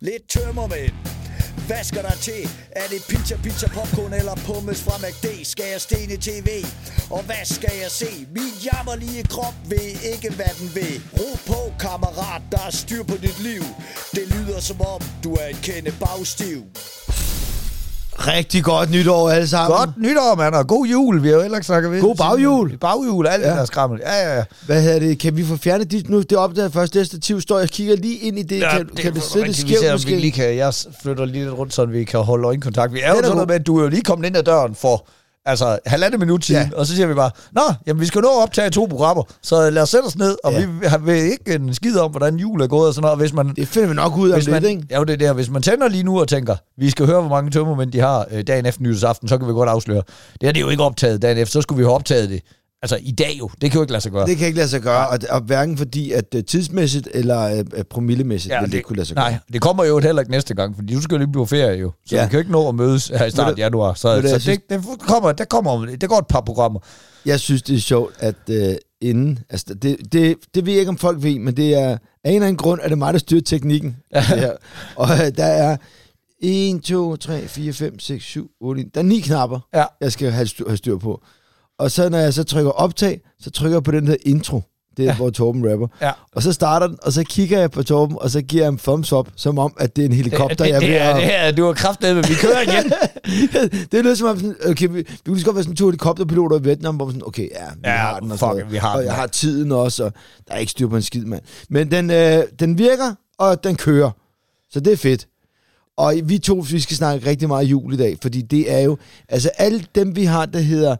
Lidt tømmermænd. Hvad skal der til? Er det pizza, pizza, popcorn eller pommes fra McD? Skal jeg stene tv? Og hvad skal jeg se? Min jammerlige krop ved ikke, hvad den vil. Ro på, kammerat, der er styr på dit liv. Det lyder som om, du er en kende bagstiv. Rigtig godt nytår alle sammen. Godt nytår, mand, og god jul. Vi har jo heller ikke snakket ved. God baghjul. Baghjul, alt ja. Det der skrammel. Ja, ja, ja. Hvad hedder det? Kan vi få fjernet dit nu? Det opdager først det stativ står. Jeg kigger lige ind i det. Ja, kan, kan det sidde skævt om vi måske? lige kan, jeg flytter lige lidt rundt, så vi kan holde øjenkontakt. Vi er jo sådan noget med, at du er jo lige kommet ind ad døren for altså halvandet minut siden, Ja. og så siger vi bare, Nå, jamen vi skal nå at optage to programmer, så lad os sætte os ned, og Ja. vi har- ved ikke en skid om, hvordan jul er gået og sådan noget. Og Hvis man, Det finder vi nok ud af hvis lidt, man, ikke? ja, det er der. Hvis man tænder lige nu og tænker, vi skal høre, hvor mange tømmermænd de har øh, dagen efter nytårsaften, så kan vi godt afsløre. Det er det jo ikke optaget dagen efter, så skulle vi have optaget det. Altså i dag jo, det kan jo ikke lade sig gøre. Det kan ikke lade sig gøre, og, og hverken fordi, at uh, tidsmæssigt eller uh, promillemæssigt ja, vil det ikke kunne lade sig gøre. Nej, det kommer jo heller ikke næste gang, fordi du skal jo lige på ferie jo. Så ja. Ja. vi kan jo ikke nå at mødes her i starten af januar. Så, du, så jeg synes- det, det, kommer, der kommer, det går et par programmer. Jeg synes, det er sjovt, at uh, inden... Altså, det, det, det ved jeg ikke, om folk ved, men det er af en eller anden grund, at det er mig, der styrer teknikken. det her. Og uh, der er 1, 2, 3, 4, 5, 6, 7, 8, 9. Der er ni knapper, Ja. jeg skal have styr, have styr på. Og så når jeg så trykker optag, så trykker jeg på den her intro. Det er, Ja. hvor Torben rapper. Ja. Og så starter den, og så kigger jeg på Torben, og så giver jeg ham thumbs up, som om, at det er en helikopter, det, jeg det, er, det er, du har men vi kører igen. det lyder som om, sådan, okay, vi, vi kunne godt være sådan to helikopterpiloter i Vietnam, hvor man sådan, okay, ja, vi Ja, har den, og, fuck sådan vi har og den, jeg har tiden også, og der er ikke styr på en skid, mand. Men den, øh, den virker, og den kører, så det er fedt. Og vi to, vi skal snakke rigtig meget jul i dag, fordi det er jo, altså alle dem, vi har, der hedder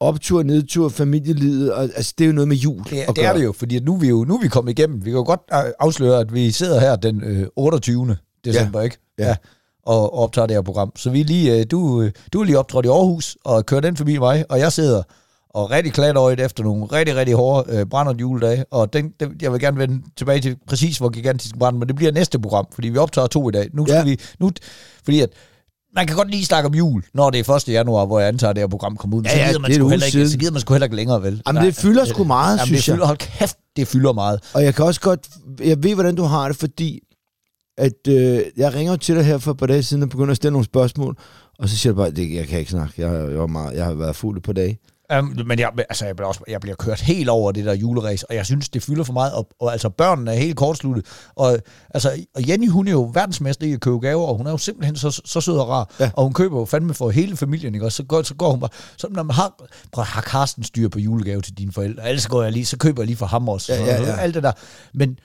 optur, nedtur, familielivet, og, altså det er jo noget med jul Det, at det er gøre. det jo, fordi nu er vi jo nu er vi kommet igennem. Vi kan jo godt øh, afsløre, at vi sidder her den øh, 28. december, ikke? Ja. Og, og optager det her program. Så vi er lige, øh, du, øh, du er lige optrådt i Aarhus og kørt den forbi mig, og jeg sidder og er rigtig klatøjet efter nogle rigtig, rigtig hårde øh, brændert juledage. Og den, den, jeg vil gerne vende tilbage til præcis, hvor gigantisk brand, men det bliver næste program, fordi vi optager to i dag. Nu skal Ja. vi, nu, fordi at man kan godt lige snakke om jul, når det er 1. januar, hvor jeg antager, at det her program kommer ud. Men Ja, så, ja, gider man det er sgu heller ikke, så gider man sgu heller ikke længere, vel? Jamen, det fylder sgu meget, Jamen, synes det fylder, jeg. hold kæft, det fylder meget. Og jeg kan også godt, jeg ved, hvordan du har det, fordi at øh, jeg ringer til dig her for et par dage siden og begynder at stille nogle spørgsmål, og så siger jeg bare, det, jeg kan ikke snakke, jeg, jeg, var meget, jeg har været fuld par dage. Um, men jeg, altså, jeg, bliver også, jeg bliver kørt helt over det der juleræs, og jeg synes, det fylder for meget, og, og altså, børnene er helt kortsluttet. Og, altså, og Jenny, hun er jo verdensmester i at købe gaver, og hun er jo simpelthen så, så sød og rar, Ja. og hun køber jo fandme for hele familien, ikke? Og så går, så går hun bare, så når man har, prøv, har Karsten styr på julegave til dine forældre, ellers går jeg lige, så køber jeg lige for ham også, Ja, ja, ja. alt det der. Men,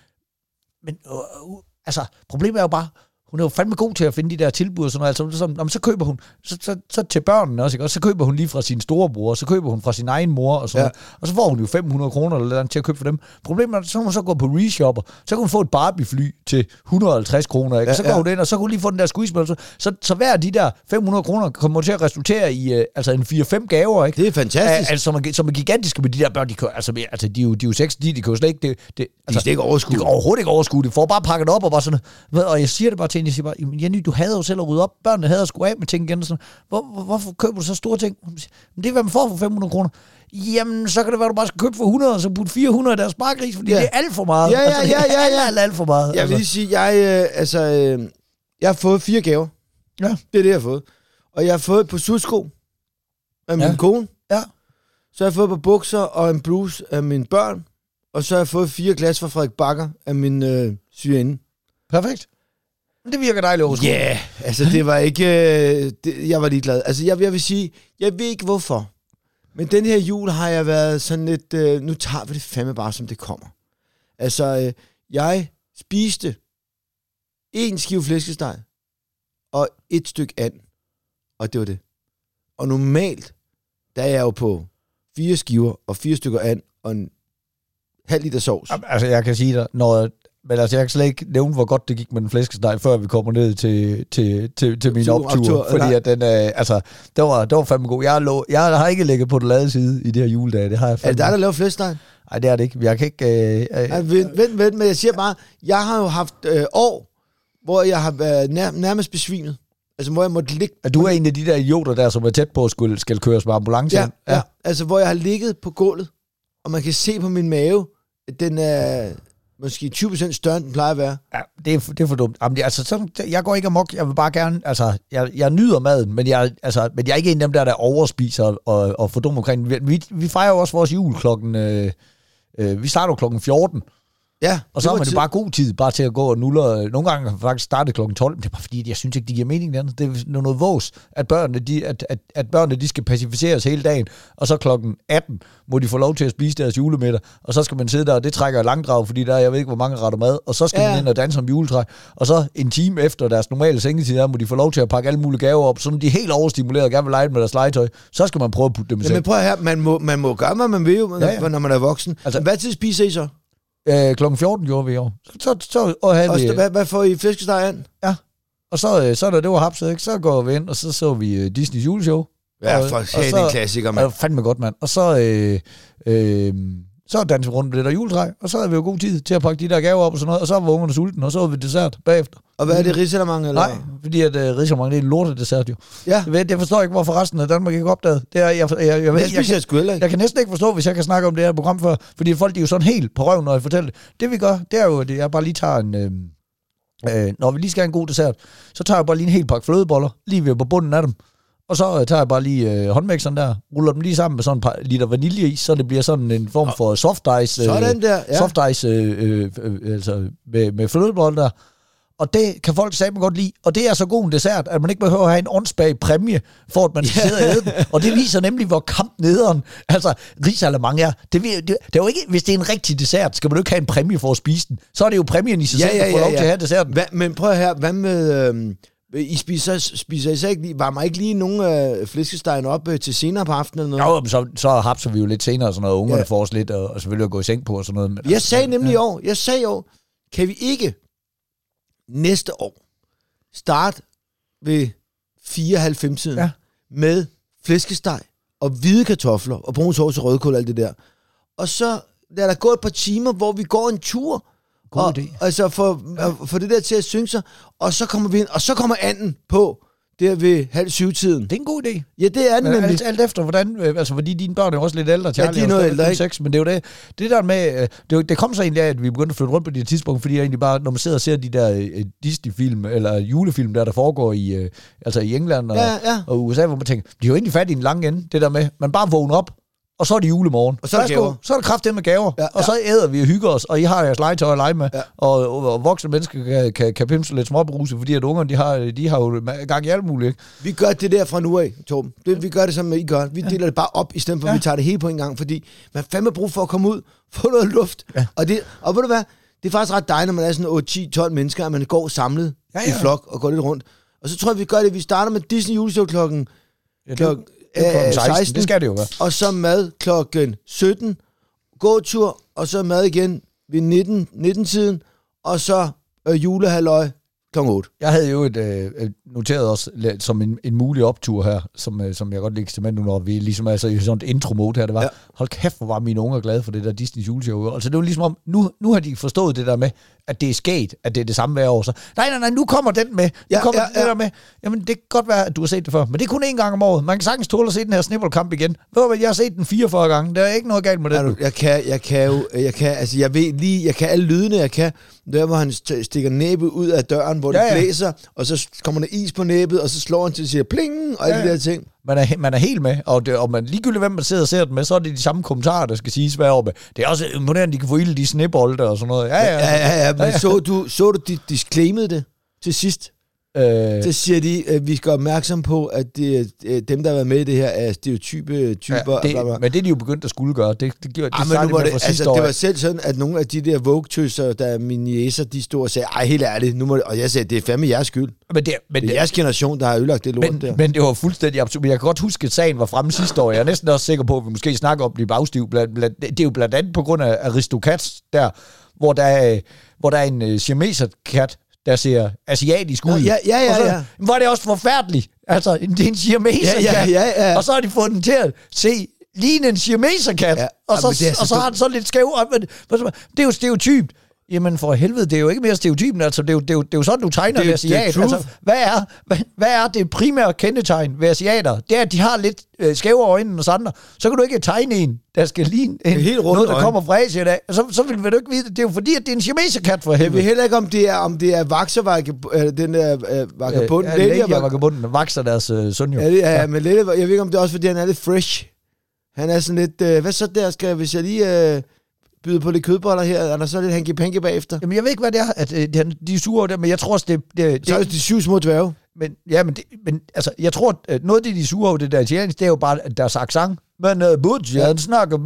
men øh, øh, altså, problemet er jo bare, hun er jo fandme god til at finde de der tilbud og sådan noget. Altså, så, man, så køber hun, så, så, så til børnene også, ikke? Og så køber hun lige fra sin storebror, og så køber hun fra sin egen mor, og sådan Ja. ja. og så får hun jo 500 kroner eller noget til at købe for dem. Problemet er, så hun så gå på reshopper, så kan hun få et Barbie-fly til 150 kroner, ikke? Ja, så går ja. hun ind, og så kan hun lige få den der squeeze så, så, så hver af de der 500 kroner kommer til at resultere i øh, altså en 4-5 gaver, ikke? Det er fantastisk. Al- Altså, som er, som er gigantiske med de der børn, de kan, altså, altså de, er jo, de er jo 6, de, de kan jo slet ikke, det, det, De altså, kan slet ikke overskue de kan overhovedet ikke overskue det. Får bare pakket op og bare sådan, og jeg siger det bare til hende, jeg siger bare, "Jamen, Jenny, du hader jo selv at rydde op, børnene hader at skulle af med ting igen, sådan, hvor, hvor, hvorfor køber du så store ting? Siger, Men det er, hvad man får for 500 kroner. Jamen, så kan det være, du bare skal købe for 100, og så putte 400 i deres sparkris, fordi Ja. ja. det er alt for meget. Ja, ja, altså, ja, er ja, alt, ja. alt, alt for meget. Jeg vil lige sige, jeg, øh, altså, øh, jeg har fået fire gaver. Ja. Det er det, jeg har fået. Og jeg har fået et par sudsko af min Ja. kone. Ja. Så har jeg fået et par bukser og en bluse af mine børn. Og så har jeg fået fire glas fra Frederik Bakker af min øh, syrinde. Perfekt. Det virker dejligt overskud. Ja, yeah, altså det var ikke... Øh, det, jeg var ligeglad. Altså jeg, jeg vil sige, jeg ved ikke hvorfor. Men den her jul har jeg været sådan lidt... Øh, nu tager vi det fandme bare, som det kommer. Altså, øh, jeg spiste en skive flæskesteg og et stykke and. Og det var det. Og normalt, der er jeg jo på fire skiver og fire stykker and og en halv liter sovs. Altså, jeg kan sige dig, når... Men altså, jeg kan slet ikke nævne, hvor godt det gik med den flæskesteg, før vi kommer ned til, til, til, til min optur. optur, fordi at den, øh, altså, det var, det var fandme god. Jeg, lå, jeg har ikke ligget på den lade side i det her juledag. Det har jeg Er det fandme. dig, der laver flæskesteg? Nej, det er det ikke. Jeg kan ikke... Øh, øh, Ej, vent, vent, vent, men jeg siger bare, jeg har jo haft øh, år, hvor jeg har været nær, nærmest besvimet. Altså, hvor jeg måtte ligge... at du er en af de der idioter der, som er tæt på at skulle, skal køres med ambulance. Ja, ja, altså, hvor jeg har ligget på gulvet, og man kan se på min mave, den er måske 20% større, end den plejer at være. Ja, det er, det er for dumt. Jamen, altså, sådan, jeg går ikke amok. Jeg vil bare gerne... Altså, jeg, jeg nyder maden, men jeg, altså, men jeg er ikke en af dem der, der overspiser og, og for dum omkring. Vi, vi, vi fejrer jo også vores jul klokken... Øh, øh, vi starter jo klokken 14. Ja, Og så har man jo tid- bare god tid bare til at gå og nulle. Nogle gange har faktisk startet klokken 12, men det er bare fordi, at jeg synes ikke, det giver mening det andet. Det er noget, vås, at børnene, de, at, at, at børnene de skal pacificeres hele dagen, og så klokken 18 må de få lov til at spise deres julemiddag, og så skal man sidde der, og det trækker langdrag, fordi der er, jeg ved ikke, hvor mange retter mad, og så skal Ja. ja. man ind og danse om juletræ, og så en time efter deres normale sengetid, der må de få lov til at pakke alle mulige gaver op, så de er helt overstimuleret og gerne vil lege med deres legetøj, så skal man prøve at putte dem i Jamen seng. prøv her, man må, man må gøre, hvad man vil, jo, Ja, ja, ja. ja. når man er voksen. Altså, hvad tid spiser I så? Øh, klokken 14 gjorde vi i år. Så, så, og havde Og vi, st- hvad, hvad får I flæskesteg an? Ja. Og så, øh, så da det var hapset, ikke? så går vi ind, og så så vi øh, Disney's juleshow. Ja, Og- for og satan så- en klassiker, Og mand. fandme godt, mand. Og så, øh, øh, så dansede vi rundt med det der juletræ, og så havde vi jo god tid til at pakke de der gaver op og sådan noget, og så var ungerne sulten, og så var vi dessert bagefter. Og hvad er det, risalemang eller? Nej, fordi at øh, risalemang, det er en lortet dessert jo. Ja, Jeg, ved, jeg forstår ikke, hvorfor resten af Danmark ikke opdaget. Det er, jeg, jeg, jeg, jeg, jeg, jeg, jeg heller ikke. jeg kan næsten ikke forstå, hvis jeg kan snakke om det her program før, fordi folk de er jo sådan helt på røven, når jeg fortæller det. Det vi gør, det er jo, at jeg bare lige tager en... Øh, øh, når vi lige skal have en god dessert, så tager jeg bare lige en hel pakke flødeboller, lige ved på bunden af dem. Og så øh, tager jeg bare lige øh, håndmixeren der, ruller dem lige sammen med sådan et par liter vaniljeis, så det bliver sådan en form for soft ice. Øh, Sådan der, ja. Soft ice øh, øh, øh, altså med, med flødeboller der. Og det kan folk sammen godt lide. Og det er så god en dessert, at man ikke behøver at have en åndsbag præmie, for at man skal sidde og æde den. Og det viser nemlig, hvor kamp nederen, altså risalemang er. Det, det, det, er jo ikke, hvis det er en rigtig dessert, skal man jo ikke have en præmie for at spise den. Så er det jo præmien i sig selv, der får lov til at have desserten. Hva, men prøv her, hvad med... Øh, I spiser, spiser I så ikke varmer I ikke lige nogen øh, flæskestegen op øh, til senere på aftenen eller noget? Jo, så, så hapser vi jo lidt senere, og sådan noget. Ungerne Ja. ja. får os lidt, og, og selvfølgelig at gå i seng på og sådan noget. Men, Jeg sagde nemlig i år, jeg sagde i år, kan vi ikke næste år starte ved 94 tiden Ja. med flæskesteg og hvide kartofler og brun sovs og rødkål og alt det der. Og så lad der gå et par timer, hvor vi går en tur. God og, idé. Altså for, ja. for det der til at synge sig, og så kommer vi ind, og så kommer anden på der ved halv syv tiden. Det er en god idé. Ja, det er den Men nemlig. alt, alt efter, hvordan, øh, altså fordi dine børn er jo også lidt ældre, Charlie de er noget ældre, ikke? men det er jo det, det der med, øh, det, det kom så egentlig af, at vi begyndte at flytte rundt på de her tidspunkt, fordi jeg egentlig bare, når man sidder og ser de der øh, Disney-film, eller julefilm, der der foregår i, øh, altså i England og, Ja, ja. og USA, hvor man tænker, de er jo egentlig fat i en lang ende, det der med, man bare vågner op, og så er det julemorgen. Og så er Værsgo, gaver. Så er der kraft med gaver. Ja, Ja, og så æder vi og hygger os, og I har jeres legetøj at lege med. Ja. Ja. Og, og, og, voksne mennesker kan, kan, kan pimse lidt småbruse, fordi at ungerne, de har, de har jo gang i alt muligt. Ikke? Vi gør det der fra nu af, Torben. Det, vi gør det, som I gør. Vi deler det bare op, i stedet for, at Ja. vi tager det hele på en gang, fordi man har fandme brug for at komme ud, få noget luft. Ja. Og, det, og ved du hvad? Det er faktisk ret dejligt, når man er sådan 8, 10, 12 mennesker, at man går samlet Ja, ja, ja. ja. i flok og går lidt rundt. Og så tror jeg, vi gør det. Vi starter med Disney juleshow klokken, Ja, det, klokken, det klokken øh, 16. 16. Det skal det jo være. og så mad klokken 17. Gåtur, og så mad igen ved 19, 19-tiden, og så øh, julehalløj klokken 8. Jeg havde jo et, øh, noteret også som en, en mulig optur her, som, øh, som jeg godt lægger til med nu, når vi ligesom er så i sådan et intro-mode her, det var, ja. hold kæft, hvor var mine unger glade for det der Disney juleshow. Altså det var ligesom om, nu, nu har de forstået det der med, at det er sket, at det er det samme hver år. Så, nej, nej, nej, nu kommer den med. Nu Ja, kommer ja, det ja. der med. Jamen, det kan godt være, at du har set det før, men det er kun én gang om året. Man kan sagtens tåle at se den her snibboldkamp igen. Ved du hvad, jeg har set den 44 gange. Der er ikke noget galt med den. du, jeg kan, jeg kan jo, jeg kan, altså jeg ved lige, jeg kan alle lydene, jeg kan. Der, hvor han st- stikker næbet ud af døren, hvor det Ja, ja. blæser, og så kommer der is på næbet, og så slår han til at sige pling, og alle Ja, de ja. der ting. Man er, man er helt med, og, det, og man, ligegyldigt hvem man sidder og ser den med, så er det de samme kommentarer, der skal siges hver år med. Det er også imponerende, de kan få ild i snebolde og sådan noget. Ja, ja. Ja, ja, ja, men så du, så du, de disclaimede det til sidst? Øh, Så siger de, at vi skal være opmærksom på, at det, øh, dem, der har været med i det her, er stereotype typer. ja, bla, bla, bla. det, men det er de jo begyndt at skulle gøre. Det, det, gjorde, det Ah, men nu var det, altså, det var selv sådan, at nogle af de der vogue der mine jæser, de stod og sagde, ej, helt ærligt, nu må det, og jeg sagde, det er fandme jeres skyld. men, det, men, Det er jeres generation, der har ødelagt det lort men, der. men det var fuldstændig absurd. Men jeg kan godt huske, at sagen var fremme sidste år. Jeg er næsten også sikker på, at vi måske snakker om at blive bagstiv. Blandt, blandt, det er jo blandt andet på grund af Aristocats der, hvor der er, hvor der er en uh, siameser-kat, der ser asiatisk ud. Nå, ja, ja, ja, og så, ja. Var det også forfærdeligt. Altså, det er en siameser-kat. Ja, ja, ja, ja. Og så har de fået den til at se ligne en siameser-kat. Ja, og, så, det er så og så har den så lidt skæv. og- men- det er jo stereotypt. Jamen for helvede, det er jo ikke mere stereotypen, altså det er jo, det er jo, det er jo sådan, du tegner Det er- det, det er asiat. truth. Altså, hvad er, hvad, hvad er det primære kendetegn ved asiater? Det er, at de har lidt øh, skæve øjne end os andre. Så kan du ikke tegne en, der skal ligne en, helt noget, der øjne. kommer fra Asien af. Så, så vil, vil du ikke vide det. Det er jo fordi, at det er en siameserkat for Jeg ved helvede. heller ikke, om det er, om det er vakservage, øh, den der øh, vagabond. Øh, ja, Lady og vagabunden vakser deres øh, søn jo. Ja, det er, ja. men lidt, jeg ved ikke, om det er også, fordi han er lidt fresh. Han er sådan lidt, øh, hvad så der, skal, hvis jeg lige øh, byder på lidt kødboller her, er der så lidt hanky-panky bagefter? Jamen, jeg ved ikke, hvad det er, at øh, de, er sure det, men jeg tror også, det, det, Så er det det de syv små dværge. men, ja, men, det, men altså, jeg tror, at noget af det, de er sure over, det der italiensk, det er jo bare deres accent. Men uh, Butch, ja. han snakker,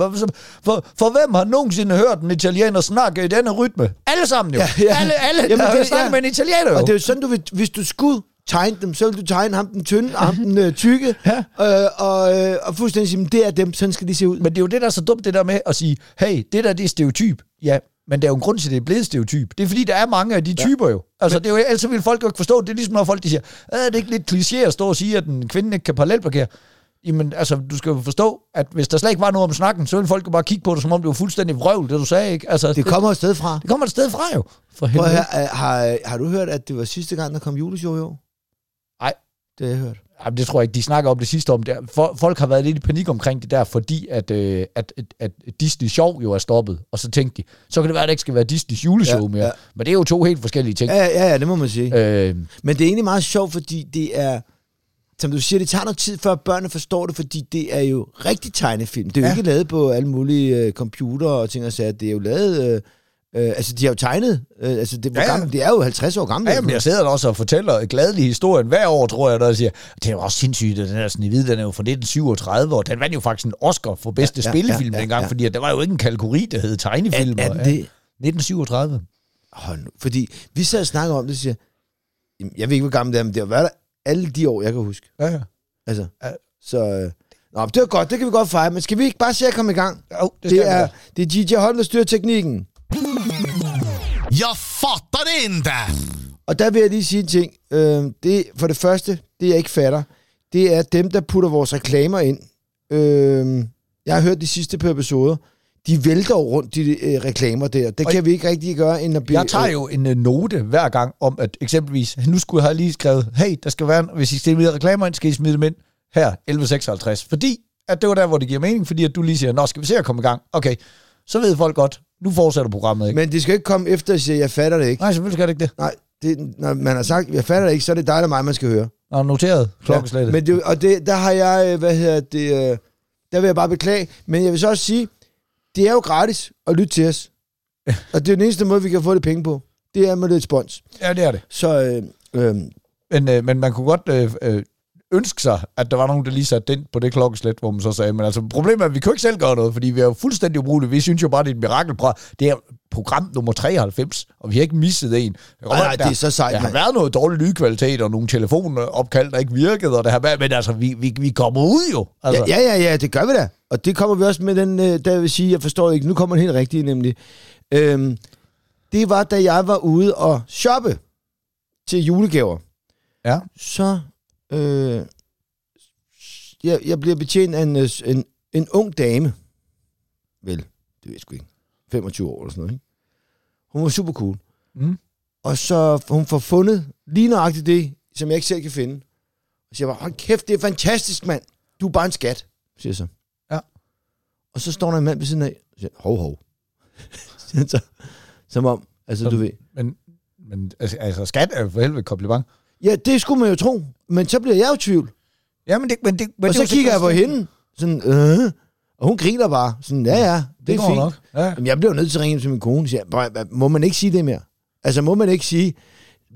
for, for, hvem har nogensinde hørt en italiener snakke i denne rytme? Alle sammen jo. Ja, ja. Alle, alle Jamen, der det- snakker ja. med en italiener jo. Og det er jo sådan, du hvis du skulle tegne dem, så vil du tegne ham den tynde, og ham den øh, tykke, Ja. øh, og, øh, og fuldstændig sige, "Men det er dem, sådan skal de se ud. Men det er jo det, der er så dumt, det der med at sige, hey, det der, det er stereotyp. Ja, men der er jo en grund til, at det er blevet stereotyp. Det er fordi, der er mange af de typer jo. Altså, det er jo, ellers vil folk jo ikke forstå det. Det er ligesom, når folk de siger, "Øh, er det ikke lidt kliché at stå og sige, at en kvinde ikke kan parallelparkere? Jamen, altså, du skal jo forstå, at hvis der slet ikke var noget om snakken, så ville folk jo bare kigge på det, som om det var fuldstændig vrøvl, det du sagde, ikke? Altså, Det kommer et sted fra. det kommer et sted fra jo. For Prøv helvede. her, øh, har, har du hørt, at det var sidste gang, der kom juleshow i år? Det har jeg hørt. Jamen, det tror jeg ikke, de snakker om det sidste om. Det. For, folk har været lidt i panik omkring det der, fordi at, øh, at, at, at Disney Sjov jo er stoppet. Og så tænkte de, så kan det være, at det ikke skal være Disneys juleshow Ja, mere. ja. Men det er jo to helt forskellige ting. Ja, ja, ja, det må man sige. Øh, Men det er egentlig meget sjovt, fordi det er, som du siger, det tager noget tid, før børnene forstår det, fordi det er jo rigtig tegnefilm. Det er jo ja. ikke lavet på alle mulige øh, computer og ting og sager. Det er jo lavet... Øh, øh, altså, de har jo tegnet. Øh, altså, det, Ja, ja. gammel, det er jo 50 år gammelt. Ja, men jeg sidder der også og fortæller glædelig historien hver år, tror jeg, der siger, det er jo også sindssygt, at den her Snevide, den er jo fra 1937, og den vandt jo faktisk en Oscar for bedste Ja, ja, ja, spillefilm ja, ja, dengang, ja. fordi der var jo ikke en kategori, der hed tegnefilm. er, er ja. det? 1937. Hold nu. Fordi vi sad og snakkede om det, og siger, jeg ved ikke, hvor gammel det er, men det har været der alle de år, jeg kan huske. Ja, ja. Altså, Ja. så... Øh, Nå, det var godt, det kan vi godt fejre, men skal vi ikke bare se at komme i gang? Jo, det, Det, er, er... det er DJ Holm, der styrer teknikken. Jag fattar det inte! Og der vil jeg lige sige en ting. Øh, det, for det første, det jeg ikke fatter, det er dem, der putter vores reklamer ind. Øh, jeg har hørt de sidste par episoder. De vælter jo rundt, de øh, reklamer der. Det Og kan vi ikke rigtig gøre, end at blive... Jeg tager jo en øh, note hver gang om, at eksempelvis, nu skulle jeg have lige skrevet, hey, der skal være, en, hvis I stiller reklamer ind, skal I smide dem ind her, 11.56. Fordi, at det var der, hvor det giver mening, fordi at du lige siger, nå, skal vi se at komme i gang? Okay, så ved folk godt, nu fortsætter programmet, ikke? Men, det skal ikke komme efter at sige, jeg fatter det ikke. Nej, selvfølgelig skal det ikke det. Nej, det, når man har sagt, jeg fatter det ikke, så er det dig eller mig, man skal høre. Nå, noteret klokkeslættet. Ja, men det, og det, der har jeg, øh, hvad hedder det, øh, der vil jeg bare beklage. Men jeg vil så også sige, det er jo gratis at lytte til os. og det er den eneste måde, vi kan få det penge på. Det er med lidt spons. Ja, det er det. Så øh, øh, Men, øh, men man kunne godt øh, øh, ønske sig, at der var nogen, der lige satte den på det klokkeslæt, hvor man så sagde, men altså problemet er, at vi kan ikke selv gøre noget, fordi vi er jo fuldstændig ubrugelige. Vi synes jo bare, det er et mirakel. Det er program nummer 93, og vi har ikke misset en. Nej, nej, det er så sejt, Der har været noget dårlig lydkvalitet, og nogle telefonopkald, der ikke virkede, og det har været, men altså, vi, vi, vi kommer ud jo. Altså, ja, ja, ja, ja, det gør vi da. Og det kommer vi også med den, øh, der vil sige, jeg forstår ikke, nu kommer den helt rigtigt nemlig. Øhm, det var, da jeg var ude og shoppe til julegaver. ja. så øh, jeg, jeg bliver betjent af en, øh, en, en ung dame. Vel, det ved jeg sgu ikke. 25 år eller sådan noget, ikke? Hun var super cool. Mm. Og så hun får fundet lige nøjagtigt det, som jeg ikke selv kan finde. Og siger bare, hold kæft, det er fantastisk, mand. Du er bare en skat, siger jeg så. Ja. Og så står der en mand ved siden af, og siger, hov, hov. Så, som om, altså Som- du ved. Men, men altså, altså, skat er jo for helvede kompliment. Ja, det skulle man jo tro, men så bliver jeg jo i tvivl. Ja, men det, men det, men og det så er jo kigger jeg på hende, sådan, øh, og hun griner bare, sådan, ja, ja, det, Det er fint. nok. Ja. Jamen, jeg bliver jo nødt til at ringe til min kone, og siger, "Prøv at- må man ikke sige det mere? Altså, må man ikke sige,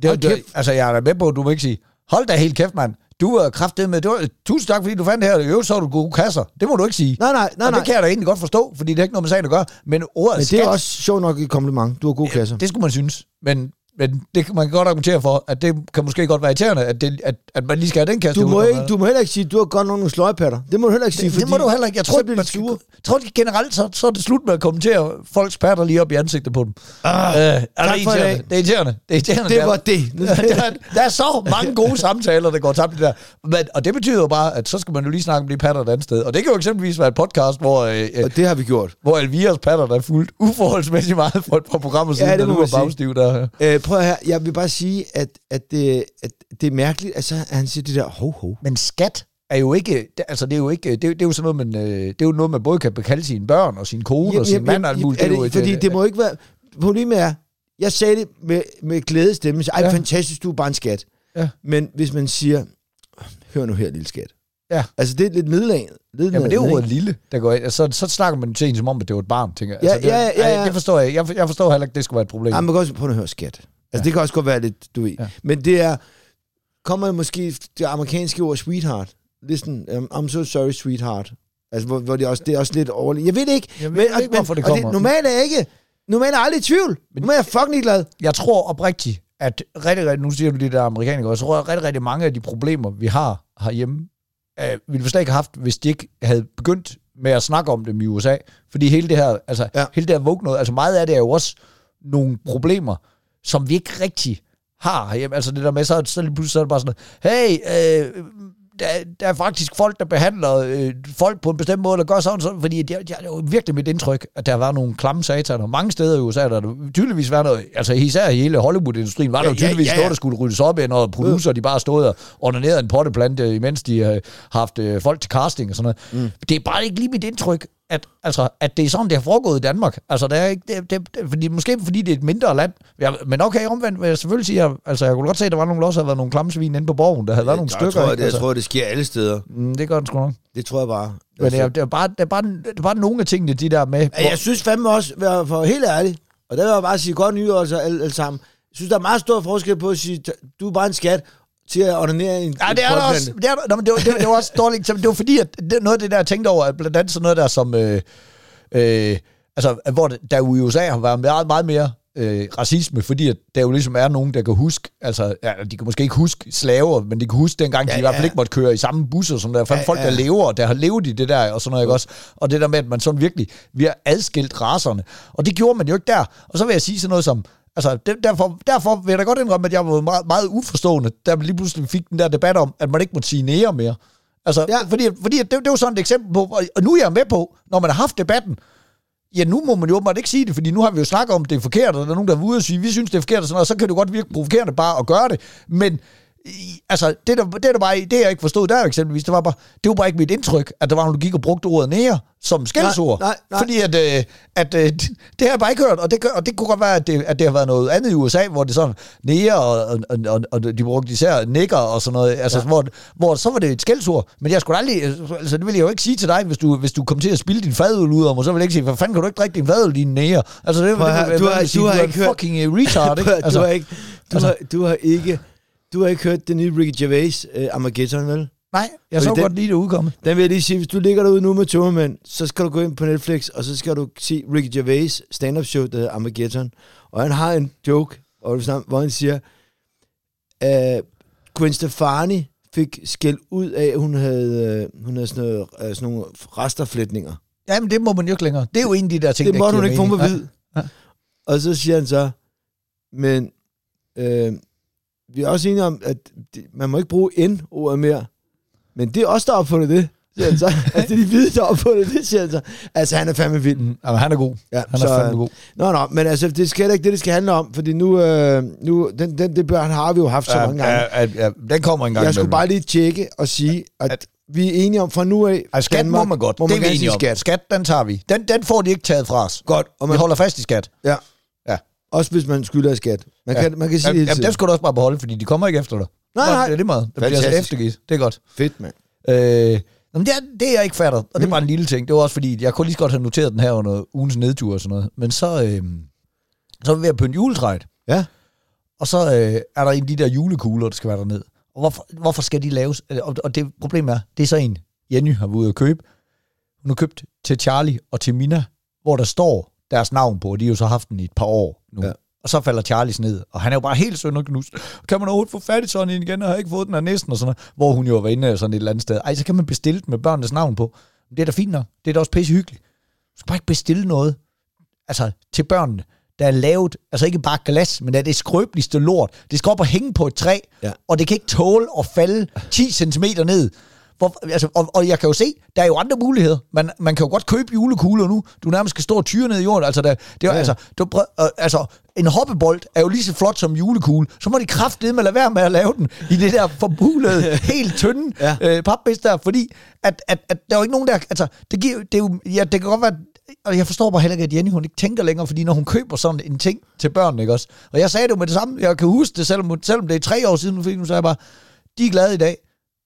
Det, Hold det, kæft. altså, jeg er med på, at du må ikke sige, hold da helt kæft, mand. Du er kraftet med, det var, tusind tak, fordi du fandt det her. Jo, så du gode kasser. Det må du ikke sige. nej, nej, nej, og det kan jeg da egentlig godt forstå, fordi det er ikke noget med sagen at gøre. Men ordet men det skat, er også sjovt nok et kompliment. Du har gode kasser. det skulle man synes. Men men det kan man godt argumentere for, at det kan måske godt være irriterende, at, det, at, at man lige skal have den kastet Du må, ikke, du må heller ikke sige, at du har godt nogle sløjpatter. Det må du heller ikke sige, det, fordi det må du heller ikke. Jeg tror, bliver man skal, tror at generelt, så, så er det slut med at kommentere folks patter lige op i ansigtet på dem. Ah, øh, er det, irriterende. det er irriterende. Det er irriterende. Det er- var det. der, er- der er så mange gode samtaler, der går tabt det der. Men, og det betyder jo bare, at så skal man jo lige snakke om de patter et andet sted. Og det kan jo eksempelvis være et podcast, hvor, øh, øh, Og det har vi gjort. hvor Elviras patter, der er fuldt uforholdsmæssigt meget for et par programmer siden, Ja, det man var sige. bagstiv der. Øh, prøv her, jeg vil bare sige, at, at, det, at det er mærkeligt, altså han siger det der, ho ho. Men skat er jo ikke, det- altså det er jo ikke, det, er- det er jo sådan noget, man, øh, det er jo noget, man både kan bekalde sine børn og sin kone og sin mand og alt muligt. Det det, et, fordi øh, det må ikke være... Problemet er, jeg sagde det med, med glædestemme, så, ej, Ja. ja. fantastisk, du er bare en skat. Ja. Men hvis man siger, hør nu her, lille skat. Ja. Altså, det er lidt nedlag. Ja, men det er jo ordet lille, der går ind. Altså, så, så snakker man til en som om, at det var et barn, tænker jeg. Ja, altså, det, ja, ja, ja. Ej, det forstår jeg. jeg. Jeg forstår heller ikke, det skulle være et problem. Ja, kan også prøve at høre skat. Altså, Ja. det kan også godt være lidt, du ved. Ja. Men det er, kommer måske det amerikanske ord sweetheart. Listen, um, I'm so sorry, sweetheart. Altså, hvor, hvor det, også, det er også lidt overligt. Jeg ved det ikke. Jeg ved ikke, hvorfor det og kommer. det, normalt er jeg ikke. Normalt er jeg aldrig i tvivl. Men, normalt er jeg fucking glad. jeg tror oprigtigt, at rigtig, rigtig, nu siger du de der amerikanere, jeg tror, at rigtig, rigtig mange af de problemer, vi har herhjemme, øh, ville vi slet ikke have haft, hvis de ikke havde begyndt med at snakke om dem i USA. Fordi hele det her, altså, ja. Hele det her woke noget, altså meget af det er jo også nogle problemer, som vi ikke rigtig har herhjemme. Altså det der med, så, så lige pludselig så er det bare sådan noget, hey, øh, der, der er faktisk folk, der behandler øh, folk på en bestemt måde, der gør sådan, sådan fordi det, det er jo virkelig mit indtryk, at der var nogle klamme sataner. Mange steder i USA, der er der tydeligvis været noget, altså især i hele Hollywood-industrien, var der Ja, jo ja, tydeligvis ja, noget, ja. der skulle ryddes op i, når producer, de bare stod og ordnerede en potteplante, imens de har haft øh, folk til casting og sådan noget. Mm. Det er bare ikke lige mit indtryk, at, altså, at det er sådan, det har foregået i Danmark. Altså, det er ikke, det, det, det, fordi, måske fordi det er et mindre land. Ja, men okay, omvendt vil jeg selvfølgelig sige, at altså, jeg kunne godt se, at der var nogle, også havde været nogle klamme svin inde på borgen. Der havde været nogle jeg stykker. Tror, det, altså, jeg tror, det sker alle steder. mm, det gør den sgu nok. Det tror jeg bare. Men det er, det, er bare, det, er bare, det er bare nogle af tingene, de der med... Ja, jeg synes fandme også, for, helt ærlig, og der vil jeg bare sige godt nyår altså alle, alle sammen. Jeg synes, der er meget stor forskel på at sige, du er bare en skat, til at ordinere en Ja, det er der også. Det, er, der- nå, men det, var, det, var- det var også dårligt eksempel. Det var fordi, at det, noget af det der, jeg tænkte over, at blandt andet sådan noget der som... Øh, øh, altså, hvor det, der i USA har været meget, meget mere øh, racisme, fordi at der jo ligesom er nogen, der kan huske, altså, ja, de kan måske ikke huske slaver, men de kan huske dengang, ja, de Ja, i hvert fald ja. ikke måtte køre i samme busser, som der er Ja, folk, der ja. lever, der har levet i det der, og sådan noget, ikke også? Og det der med, at man sådan virkelig, vi har adskilt raserne. Og det gjorde man jo ikke der. Og så vil jeg sige sådan noget som, Altså, det, derfor, derfor vil jeg da godt indrømme, at jeg var meget, meget uforstående, da man lige pludselig fik den der debat om, at man ikke måtte sige nære mere. Altså, ja. Fordi, fordi det, det var sådan et eksempel på, og- nu er jeg med på, når man har haft debatten, ja, nu må man jo åbenbart ikke sige det, fordi nu har vi jo snakket om, at det er forkert, og der er nogen, der er ude og sige, vi synes, det er forkert, og sådan noget, og så kan det godt virke provokerende bare at gøre det. Men altså, det der, det der bare, det jeg ikke forstod der eksempelvis, det var bare, det var bare ikke mit indtryk, at der var nogen, der gik og brugte ordet nære som skældsord. Nej, nej, nej. Fordi at, øh, at øh, det, det har jeg bare ikke hørt, og det, gør, og det kunne godt være, at det, at det har været noget andet i USA, hvor det sådan nære, og, og, og, og, de brugte især nikker og sådan noget, altså, ja. hvor, hvor så var det et skældsord. Men jeg skulle aldrig, altså det vil jeg jo ikke sige til dig, hvis du, hvis du kom til at spille din fadøl ud om, og så vil jeg ikke sige, hvad fanden kan du ikke drikke din fadøl, din nære? Altså det, Prøv det, høre, det, du det, har- vil sige, du har er ikke en hørt- fucking retard, ikke? du, har ikke, du, altså- har, du har ikke... Du har ikke hørt den nye Ricky Gervais uh, Armageddon, vel? Nej, jeg så den- godt lige det udkomme. Den vil jeg lige sige, hvis du ligger derude nu med tømmermænd, så skal du gå ind på Netflix, og så skal du se Ricky Gervais stand-up show, der hedder Armageddon. Og han har en joke, hvor han siger, at Gwen Stefani fik skæld ud af, at hun havde, øh, hun havde sådan, noget, øh, sådan nogle resterflætninger. Jamen det må man jo ikke længere. Det er jo en af de der ting, Det der måtte hun ikke få mig vide. Ja. Og så siger han så, men øh, vi er også enige om, at man må ikke bruge N-ordet mere. Men det er også der har opfundet det, siger han så. altså, det er de hvide, der har opfundet det, siger han så. Altså, han er fandme vild. Mm, han er god. Ja, Han er fandme god. Nå, nå, men altså, det skal ikke det, det skal handle om, fordi nu, øh, nu den, den debat har vi jo haft så Ja, mange gange. ja, ja, ja, den kommer en gang jeg skulle bare lige tjekke og sige, at, At- vi er enige om fra nu af, Ej, skat Danmark, må man godt. Må det man er vi enige om. skat. Skat, den tager vi. Den, den får de ikke taget fra os. Godt, og Vi man, holder fast i skat. ja. Også hvis man skylder skat. Man, Ja. kan, man kan sige Jamen, det jamen, den skal du også bare beholde, fordi de kommer ikke efter dig. Nej, nej. Det er det meget. Det bliver altså eftergivet. Det er godt. Fedt, mand. Øh, jamen, det, er, det er jeg ikke fatter, og det er bare en lille ting. Det var også fordi, jeg kunne lige så godt have noteret den her under ugens nedtur og sådan noget. Men så, øh, så er vi ved at pynte juletræet, Ja. og så øh, er der en af de der julekugler, der skal være derned. Og hvorfor, hvorfor skal de laves? Øh, Og, og det problem er, det er så en, Jenny har været ude at købe. Hun har købt til Charlie og til Mina, hvor der står deres navn på, og de har jo så haft den i et par år nu. Ja. og så falder Charlies ned, og han er jo bare helt sønderknust. Kan man overhovedet få fat i sådan en igen, og har ikke fået den af næsten, og sådan noget, hvor hun jo var inde sådan et eller andet sted. Ej, så kan man bestille den med børnenes navn på. Det er da fint nok. Det er da også pisse hyggeligt. Du skal bare ikke bestille noget altså, til børnene, der er lavet, altså ikke bare glas, men det er det skrøbeligste lort. Det skal op og hænge på et træ, Ja. og det kan ikke tåle at falde 10 cm ned. Hvor, altså, og, og, jeg kan jo se, der er jo andre muligheder. Man, man kan jo godt købe julekugler nu. Du nærmest skal stå og tyre ned i jorden. Altså, der, det er, ja. Altså, du, øh, altså, en hoppebold er jo lige så flot som julekugle. Så må de kraftedeme lade være med at lave den i det der forbulede, helt tynde Ja. øh, papbis der. Fordi at, at, at der er jo ikke nogen der... Altså, det, giver, det, er jo, ja, det kan godt være... Og jeg forstår bare heller ikke, at Jenny hun ikke tænker længere, fordi når hun køber sådan en ting til børn, ikke også? Og jeg sagde det jo med det samme, jeg kan huske det, selvom, selvom det er tre år siden, fordi nu sagde jeg bare, de er glade i dag.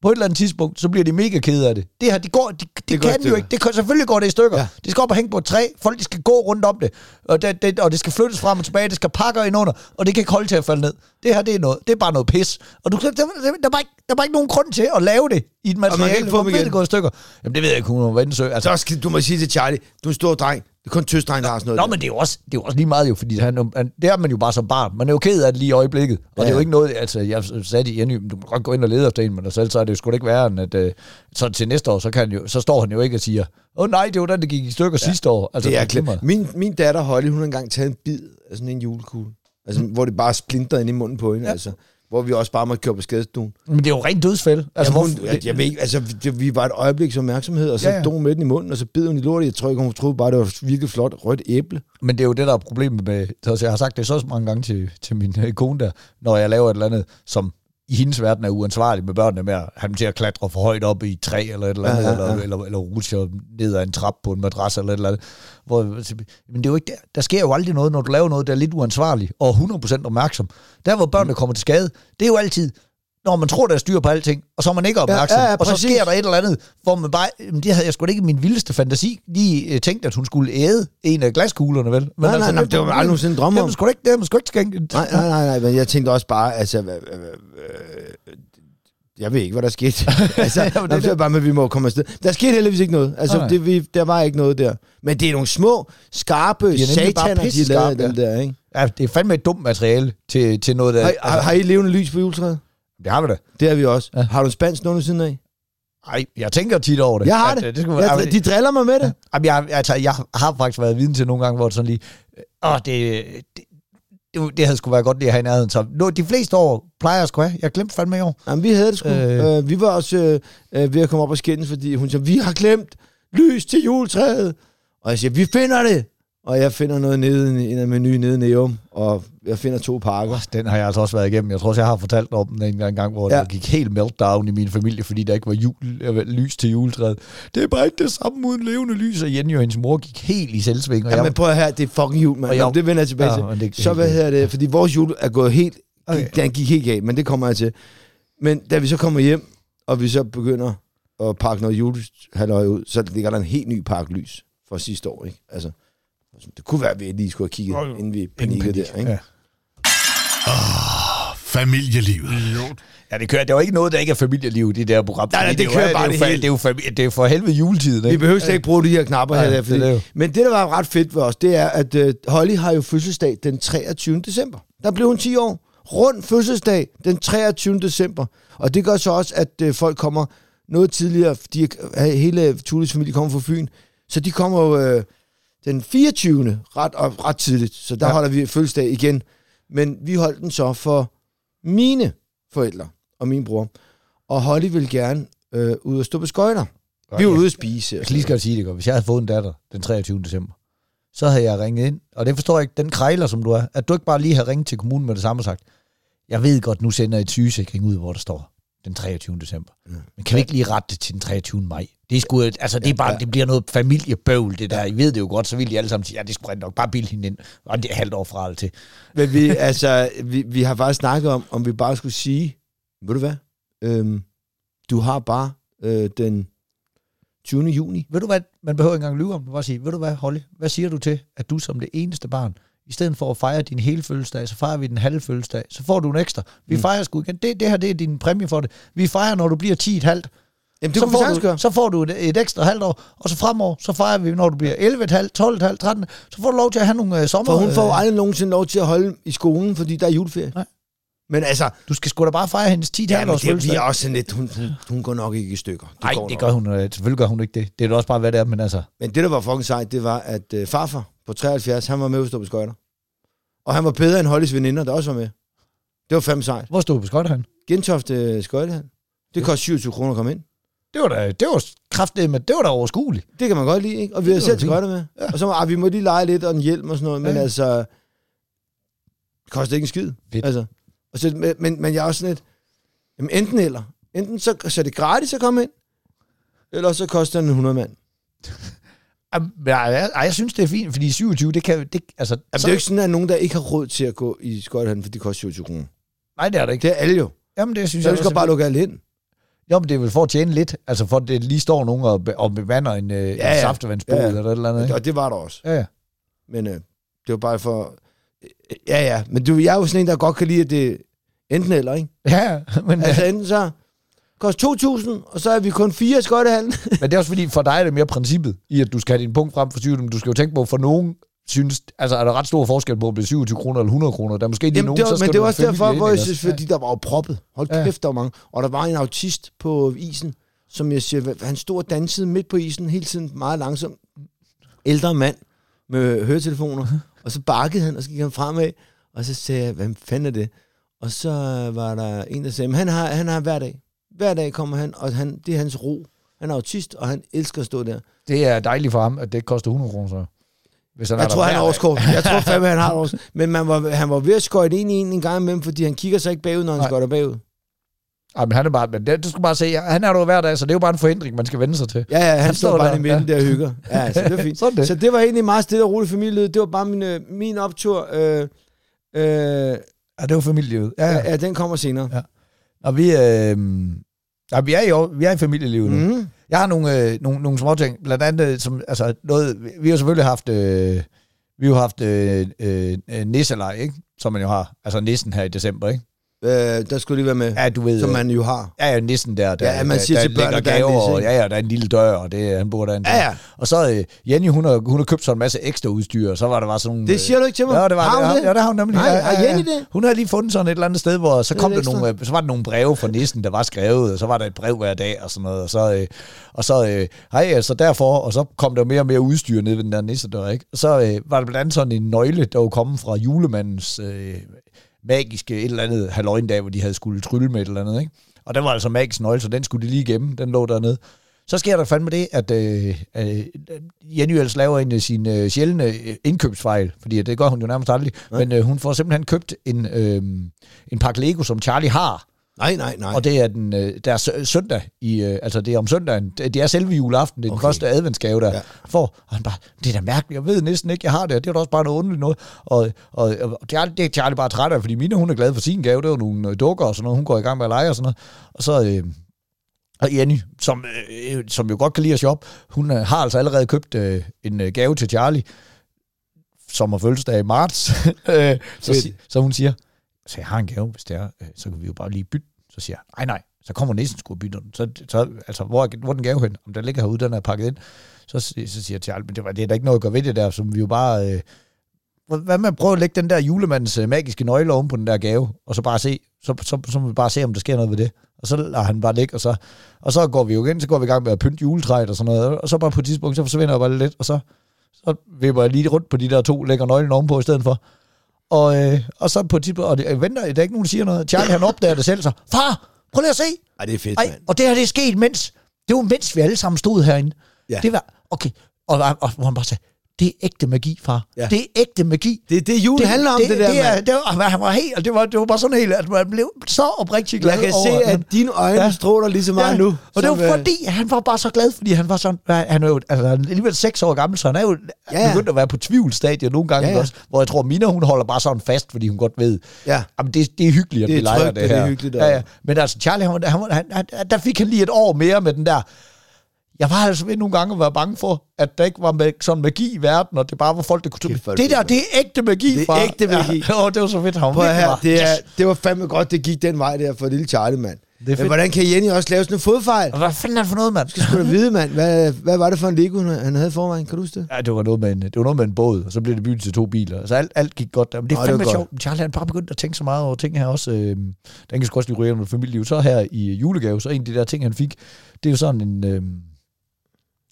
På et eller andet tidspunkt, så bliver de mega kede af det. Det her, de går, de, det, går det i kan de jo stykker. ikke. Det kan, selvfølgelig går det i stykker. Ja. Det skal op og hænge på et træ. Folk de skal gå rundt om det. Og det, det. og det skal flyttes frem og tilbage. Det skal pakker ind under. Og det kan ikke holde til at falde ned. Det her, det er, noget, det er bare noget pis. Og du, der, der, der, er bare ikke, der er bare ikke nogen grund til at lave det i et materiale. ikke få dem igen. det går i stykker. Jamen, det ved jeg ikke, hun må vente Altså, Så skal, du må sige til Charlie, du er en stor dreng. Det er kun tøsdreng, der har sådan noget. Nå, der. men det er jo også, det er jo også lige meget jo, fordi han, han, det er man jo bare som barn. Man er jo ked af det lige i øjeblikket. Og ja. det er jo ikke noget, altså jeg sagde det Jenny, du må godt gå ind og lede efter en dig selv, så er det jo sgu ikke værre end, at øh, så til næste år, så, kan jo, så står han jo ikke og siger, åh oh, nej, det var den, der gik i stykker ja. sidste år. Altså, det er klemt. Min, min datter Holly, hun har engang taget en bid af sådan en julekugle. Altså, hvor det bare splinter ind i munden på hende, ja. altså. Hvor vi også bare måtte køre på skadestuen. Men det er jo rent dødsfælde. Altså, Altså, hvor, hun, jeg, jeg ved ikke, altså, det, vi var et øjebliks opmærksomhed, og så Ja, ja, hun med den i munden, og så bid hun i lortet. Jeg tror ikke, hun troede bare, det var virkelig flot rødt æble. Men det er jo det, der er problemet med... Så jeg har sagt det så mange gange til, til min øh, kone der, når jeg laver et eller andet, som i hendes verden er uansvarligt med børnene med at have dem til at klatre for højt op i et træ eller et eller andet, ja, ja, ja. Eller, eller, eller rutsche ned ad en trap på en madras eller et eller andet. Hvor, men det er jo ikke der. Der sker jo aldrig noget, når du laver noget, der er lidt uansvarligt og 100% opmærksom. Der, hvor børnene kommer til skade, det er jo altid, når man tror, der er styr på alting, og så er man ikke opmærksom. Ja, ja, ja, og så sker der et eller andet, hvor man bare... Jamen, det havde jeg sgu da ikke min vildeste fantasi lige øh, tænkt, at hun skulle æde en af glaskuglerne, vel? Men Nej, nej, nej, det var aldrig nogensinde drømme det om. da ikke, det man sgu ikke skænket. Nej, nej, nej, nej, men jeg tænkte også bare, altså, øh, øh, jeg ved ikke, hvad der skete. altså, Ja, det, det- det er bare at vi må komme afsted. Der skete heldigvis ikke noget. Altså, det, vi, der var ikke noget der. Men det er nogle små, skarpe bare sataner, de pisseskarpe, dem der, ikke? Ja, det er fandme et dumt materiale til, til noget, der... Har, har, har I levende lys på juletræet? Det har vi da. Det har vi også. Ja. Har du en spansk nogen siden af? Ej, jeg tænker tit over det. Jeg har At, det. øh, det skulle, Jeg, de driller mig med det. Jamen, jeg, altså, jeg har faktisk været viden til nogle gange, hvor det sådan lige... Åh, det, det, det, det havde sgu været godt lige at have i nærheden. Så nu, de fleste år plejer jeg sgu have. Jeg glemte fandme i år. Jamen, vi havde det sgu. Øh. Øh. vi var også øh, øh, ved at komme op og skændes, fordi hun sagde, vi har glemt lys til juletræet. Og jeg siger, vi finder det. Og jeg finder noget nede i en menu nede i Neum, og jeg finder to pakker. Den har jeg altså også været igennem. Jeg tror også, jeg har fortalt om den en gang, hvor ja. Der gik helt meltdown i min familie, fordi der ikke var jul, lys til juletræet. Det er bare ikke det samme uden levende lys, og Jenny og hendes mor gik helt i selvsving. Og Ja, jeg, men prøv at høre, det er fucking jul, mand. jeg- Jamen, det vender jeg tilbage Ja, til. det Så hvad hedder det? Fordi vores jul er gået helt... Okay. Okay. Den gik helt galt, men det kommer jeg til. Men da vi så kommer hjem, og vi så begynder at pakke noget julehalløj ud, så ligger der en helt ny pakke lys fra sidste år, ikke? Altså, det kunne være, at vi lige skulle have kigget, inden vi panikkede der, ikke? Ja. Familielivet. Ja, det kører. Det er jo ikke noget, der ikke er familieliv, det der program. Nej, nej, det er jo- kører bare det, det er jo, hele. det, er jo, fami- det er jo for helvede juletiden, Vi ikke? behøver slet ikke bruge de her knapper Nej, her. Der, det fordi, det jo. men det, der var ret fedt for os, det er, at uh, Holly har jo fødselsdag den 23. december. Der blev hun 10 år. Rund fødselsdag den 23. december. Og det gør så også, at uh, folk kommer noget tidligere, fordi uh, hele Tulis familie kommer fra Fyn. Så de kommer jo uh, den 24. ret, og ret tidligt. Så der Ja. holder vi fødselsdag igen. Men vi holdt den så for mine forældre og min bror. Og Holly vil gerne øh, ud og stå på skøjter. Vi var ude at spise. Jeg skal lige skal sige det godt. Hvis jeg havde fået en datter den 23. december, så havde jeg ringet ind. Og det forstår jeg ikke, den krejler, som du er, at du ikke bare lige har ringet til kommunen med det samme og sagt, jeg ved godt, nu sender jeg et sygesikring ud, hvor der står den 23. december. Men kan vi ikke lige rette det til den 23. maj? Det er sgu, altså, det, er bare, det bliver noget familiebøvl, det der. I ved det jo godt, så vil de alle sammen sige, ja, det skulle nok bare bilde hende ind. Og det er halvt år fra det til. Men vi, altså, vi, vi har faktisk snakket om, om vi bare skulle sige, ved du hvad, øhm, du har bare øh, den 20. juni. Ved du hvad, man behøver ikke engang lyve om. Bare sige, ved du hvad, Holly, hvad siger du til, at du som det eneste barn, i stedet for at fejre din hele fødselsdag, så fejrer vi den halve fødselsdag. Så får du en ekstra. Vi mm. fejrer sgu igen. Det, det her det er din præmie for det. Vi fejrer, når du bliver 10 et halvt. Jamen, det så, får du, gøre. så får du et, et ekstra halvt år, og så fremover, så fejrer vi, når du bliver 11,5, 12,5, 13, så får du lov til at have nogle øh, sommer... For hun får øh, aldrig nogensinde lov til at holde i skolen, fordi der er juleferie. Nej. Men altså, Du skal sgu da bare fejre hendes 10 ja, men det fødselsdag. bliver også sådan lidt, hun, hun, hun går nok ikke i stykker. Nej, går det nok. gør hun. øh, Selvfølgelig gør hun ikke det. Det er da også bare, hvad det er, men altså... Men det, der var fucking sejt, det var, at øh, farfar på 73, han var med at stå på skøjter. Og han var bedre end Hollys veninder, der også var med. Det var fandme sejt. Hvor stod på skøjtehøjen? Gentofte øh, skøjtehal. Det kostede 27 kroner at komme ind. Det var da, det var kraftigt, men det var da overskueligt. Det kan man godt lide, ikke? Og vi var selv skøjter med. Ja. Og så ah, vi må lige lege lidt og en hjelm og sådan noget, men Ja. altså, det koster ikke en skid. Fedt. Altså, og så, men- men, men jeg er også sådan lidt, jamen enten eller. Enten så, så er det gratis at komme ind, eller så koster den 100 mand. Jeg, jeg, jeg synes, det er fint, fordi 27, det kan det, altså... Jamen, det er jo ikke sådan, at nogen, der ikke har råd til at gå i skøjtehallen, for de koster 27 kroner. Nej, det er det ikke. Det er alle jo. Jamen, det synes Så jeg vi skal bare lukke alle ind. Jo, men det er vel for at tjene lidt. Altså for at det lige står nogen og, og bevander en, øh, ja, ja. en saftevandsbod Ja, ja. eller et eller andet. Ikke? Og det var der også. Ja, ja. Men øh, det var bare for... Ja, ja. Men du, jeg er jo sådan en, der godt kan lide, at det enten eller, ikke? Ja, men, Altså enten så koster 2.000, og så er vi kun fire skøjtehallen. men det er også fordi, for dig er det mere princippet i, at du skal have din punkt frem for 20. Men du skal jo tænke på, for nogen synes, altså er der ret stor forskel på, om det er 27 kroner eller 100 kroner. Der er måske Jamen, nogen, det var, så skal men det var også derfor, hvor jeg synes, fordi der var jo proppet. Hold Ja. kæft, der var mange. Og der var en autist på isen, som jeg siger, han stod og dansede midt på isen hele tiden, meget langsomt. Ældre mand med høretelefoner. og så bakkede han, og så gik han fremad, og så sagde jeg, hvad fanden er det? Og så var der en, der sagde, "Men han har, han har hver dag. Hver dag kommer han, og han, det er hans ro. Han er autist, og han elsker at stå der. Det er dejligt for ham, at det ikke koster 100 kroner så. Hvis han Jeg tror, han har årskort. Jeg tror fandme, han har årskort. Men man var, han var ved at skøjte ind i en en gang imellem, fordi han kigger sig ikke bagud, når han Nej. skøjter bagud. Ej, men han er bare, men det, du skal bare se, han er der hver dag, så det er jo bare en forhindring, man skal vende sig til. Ja, ja, han, Han står står bare der, i midten ja. der og hygger. Ja, så det er fint. Sådan det. Så det var egentlig meget stille og roligt familieliv. Det var bare min, øh, min optur. Øh, øh, Ja, det var familielivet. Ja. ja. ja, den kommer senere. Ja. Og vi, øh, ja, vi, er i, vi er i familielivet nu. Mm. Jeg har nogle, øh, nogle, nogle små ting, blandt andet, øh, som, altså noget, vi har selvfølgelig haft, øh, vi har haft øh, øh, nisselej, ikke? Som man jo har, altså nissen her i december, ikke? Øh, der skulle lige være med, Ja, du ved, som øh, man jo har. ja, ja, nissen der, der, Ja, man der, siger der til ligger der er en gaver, nisse, og, ikke? ja, ja, der er en lille dør, og det, han bor derinde. Ja, ja. Og så øh, Jenny, hun har, hun har købt så en masse ekstra udstyr, og så var der bare sådan nogle... Det siger du ikke til mig. Ja, det var har det. hun Ja, det har hun nemlig. Nej, ja, har. Jenny det? Hun havde lige fundet sådan et eller andet sted, hvor så Det kom der nogle, øh, så var der nogle breve fra nissen, der var skrevet, og så var der et brev hver dag og sådan noget, og så, øh, og så, øh, hej, altså derfor, og så kom der mere og mere udstyr ned ved den der nissedør, ikke? Og så øh, var der blandt andet sådan en nøgle, der var kommet fra julemandens øh, magiske et eller andet halvøjendag, hvor de havde skulle trylle med et eller andet, ikke? Og den var altså magisk nøgle, så den skulle de lige gemme, den lå dernede. Så sker der fandme det, at øh, øh, Jenny ellers laver en af sine øh, sjældne øh, indkøbsfejl, fordi det gør hun jo nærmest aldrig, Nej. men øh, hun får simpelthen købt en, øh, en pakke Lego, som Charlie har, Nej, nej, nej. og det er den øh, der er sø- søndag, i, øh, altså det er om søndagen, det det er selve juleaften, det er okay. den første adventsgave, der Ja. får, og han bare, det er da mærkeligt, jeg ved næsten ikke, jeg har det, det er da også bare noget underligt noget, og, og, og Charlie, det er Charlie bare træt af, fordi Mina, hun er glad for sin gave, det var nogle øh, dukker og sådan noget, hun går i gang med at lege og sådan noget, og så, øh, og Jenny, som, øh, som jo godt kan lide at shoppe, hun øh, har altså allerede købt øh, en øh, gave til Charlie, som har fødselsdag i marts. Øh, så, så hun siger, så jeg har en gave, hvis det er, øh, så kan vi jo bare lige bytte. Så siger jeg, nej nej, så kommer næsten skulle bytte den. Så, så, altså, hvor hvor den gave hen? Om den ligger herude, den er pakket ind. Så, så siger Charlie, men det, var, det er da ikke noget at gøre ved det der, som vi jo bare... Øh, hvad- hvad med at prøve at lægge den der julemandens øh, magiske nøgle oven på den der gave, og så bare se, så, så, så må vi bare se, om der sker noget ved det. Og så lader han bare ligge, og så, og så går vi jo igen, så går vi i gang med at pynte juletræet og sådan noget, og så bare på et tidspunkt, så forsvinder jeg bare lidt, og så, så vipper jeg lige rundt på de der to, lægger nøglen ovenpå i stedet for. Og, øh, og så på et tidspunkt, og det, venter, der er ikke nogen, der siger noget. Charlie, han opdager det selv, så, far, prøv lige at se. Ej, det er fedt, Ej, og det her, det er sket, mens, det var mens vi alle sammen stod herinde. Ja. Det var, okay, og, og, og hvor han bare sagde, det er ægte magi, far. Ja. Det er ægte magi. Det er det, julen det, handler om, det, det der, det, er, det var, han var helt, det var, det var bare sådan helt, at man blev så oprigtigt glad Jeg kan over, se, han- at dine øjne Ja. stråler lige så meget Ja, nu. Og det var øh, fordi, han var bare så glad, fordi han var sådan, han er jo altså, han er alligevel seks år gammel, så han er jo Ja, begyndt at være på tvivlstadiet nogle gange Ja, ja. også, hvor jeg tror, Mina, hun holder bare sådan fast, fordi hun godt ved, Ja. Jamen, det, det er hyggeligt, at Det vi leger trygt, det her. det er hyggeligt, Ja, ja. Men altså, Charlie, han, han, han, han, der fik han lige et år mere med den der... Jeg var altså ved nogle gange at være bange for, at der ikke var mag- sådan magi i verden, og det bare var folk, der kunne... Kæft, Det, der, det er ægte magi, Det er far. ægte magi. Ja, åh, det var så fedt, han Prøv her, det, er, det var fandme godt, det gik den vej der for lille Charlie, mand. Det er Men fedt. hvordan kan Jenny også lave sådan en fodfejl? Hvad fanden er det for noget, mand? Du skal da vide, mand. Hvad, hvad var det for en Lego, han han havde i forvejen? Kan du huske det? Ja, det var, noget med en, det var noget med en båd, og så blev det bygget til to biler. Så alt, alt gik godt der. Men det er Nå, det fandme var sjovt. Charlie han bare begyndt at tænke så meget over ting her også. Øh, den kan sgu også lige ryge med familieliv. Så her i julegave, så en af de der ting, han fik, det er jo sådan en, øh,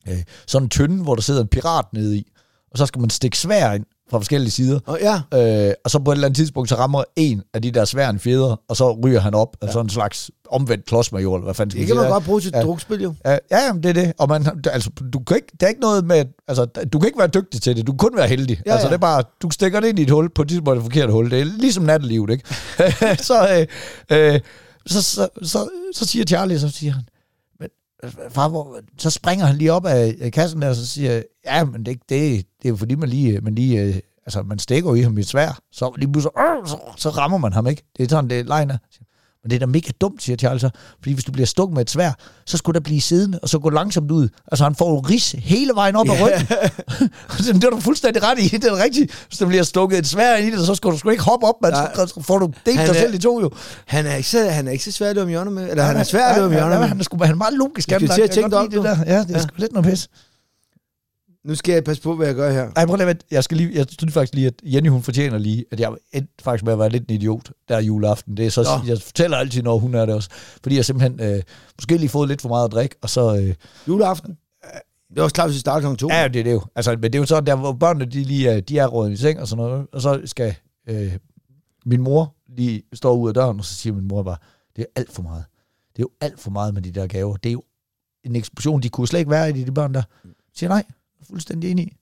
øh, sådan en tynde, hvor der sidder en pirat nede i. Og så skal man stikke svær ind fra forskellige sider. Og ja, Øh, og så på et eller andet tidspunkt, så rammer en af de der svære en fjeder, og så ryger han op af sådan en slags omvendt klodsmajor, eller hvad fanden skal det man kan man sige. godt bruge til Ja. drukspil, jo. Ja, ja, jamen, det er det. Og man, altså, du kan ikke, der er ikke noget med, altså, du kan ikke være dygtig til det. Du kan kun være heldig. Ja, Ja, altså, ja. det er bare, du stikker det ind i et hul på et tidspunkt, det forkerte hul. Det er ligesom nattelivet, ikke? så, øh, øh, så, så, så, så, siger Charlie, så siger han, far, hvor, så springer han lige op af, kassen der, og så siger, ja, men det, det, det er jo fordi, man lige, øh, man lige øh, altså, man stikker jo i ham i et svær, så lige pludselig, øh, så, så rammer man ham, ikke? Det er sådan, det er lejen Så, men det er da mega dumt, siger Charles så. Fordi hvis du bliver stukket med et svær, så skulle der blive siddende, og så gå langsomt ud. Altså han får jo ris hele vejen op ad ryggen. det er du fuldstændig ret i. Det er rigtigt. Hvis der bliver stukket et svær i det, så skal du sgu ikke hoppe op, man. Nej. Så får du delt Han dig selv i to jo. Han er ikke så, han er ikke så svær at løbe om hjørnet med. Eller han er svær at løbe om ja, hjørnet ja, med. han er, sgu, han er meget logisk. Jeg skal til at tænke det det der. Ja, det er Ja. sgu lidt noget pis. Nu skal jeg passe på, hvad jeg gør her. Ej, prøv at jeg skal lige, jeg synes faktisk lige, at Jenny, hun fortjener lige, at jeg endte faktisk med at være lidt en idiot der juleaften. Det er så, Nå. jeg fortæller altid, når hun er det også. Fordi jeg simpelthen øh, måske lige fået lidt for meget at drikke, og så... Øh, Juleaften. Det er også klart, hvis vi starter kl. 2. Ja, det er det jo. Altså, men det er jo sådan, der hvor børnene de lige er, de er rådet i seng og sådan noget, og så skal øh, min mor lige stå ud af døren, og så siger min mor bare, det er alt for meget. Det er jo alt for meget med de der gaver. Det er jo en eksplosion. De kunne slet ikke være i de, de børn der. Jeg siger nej, fuldstændig enig i.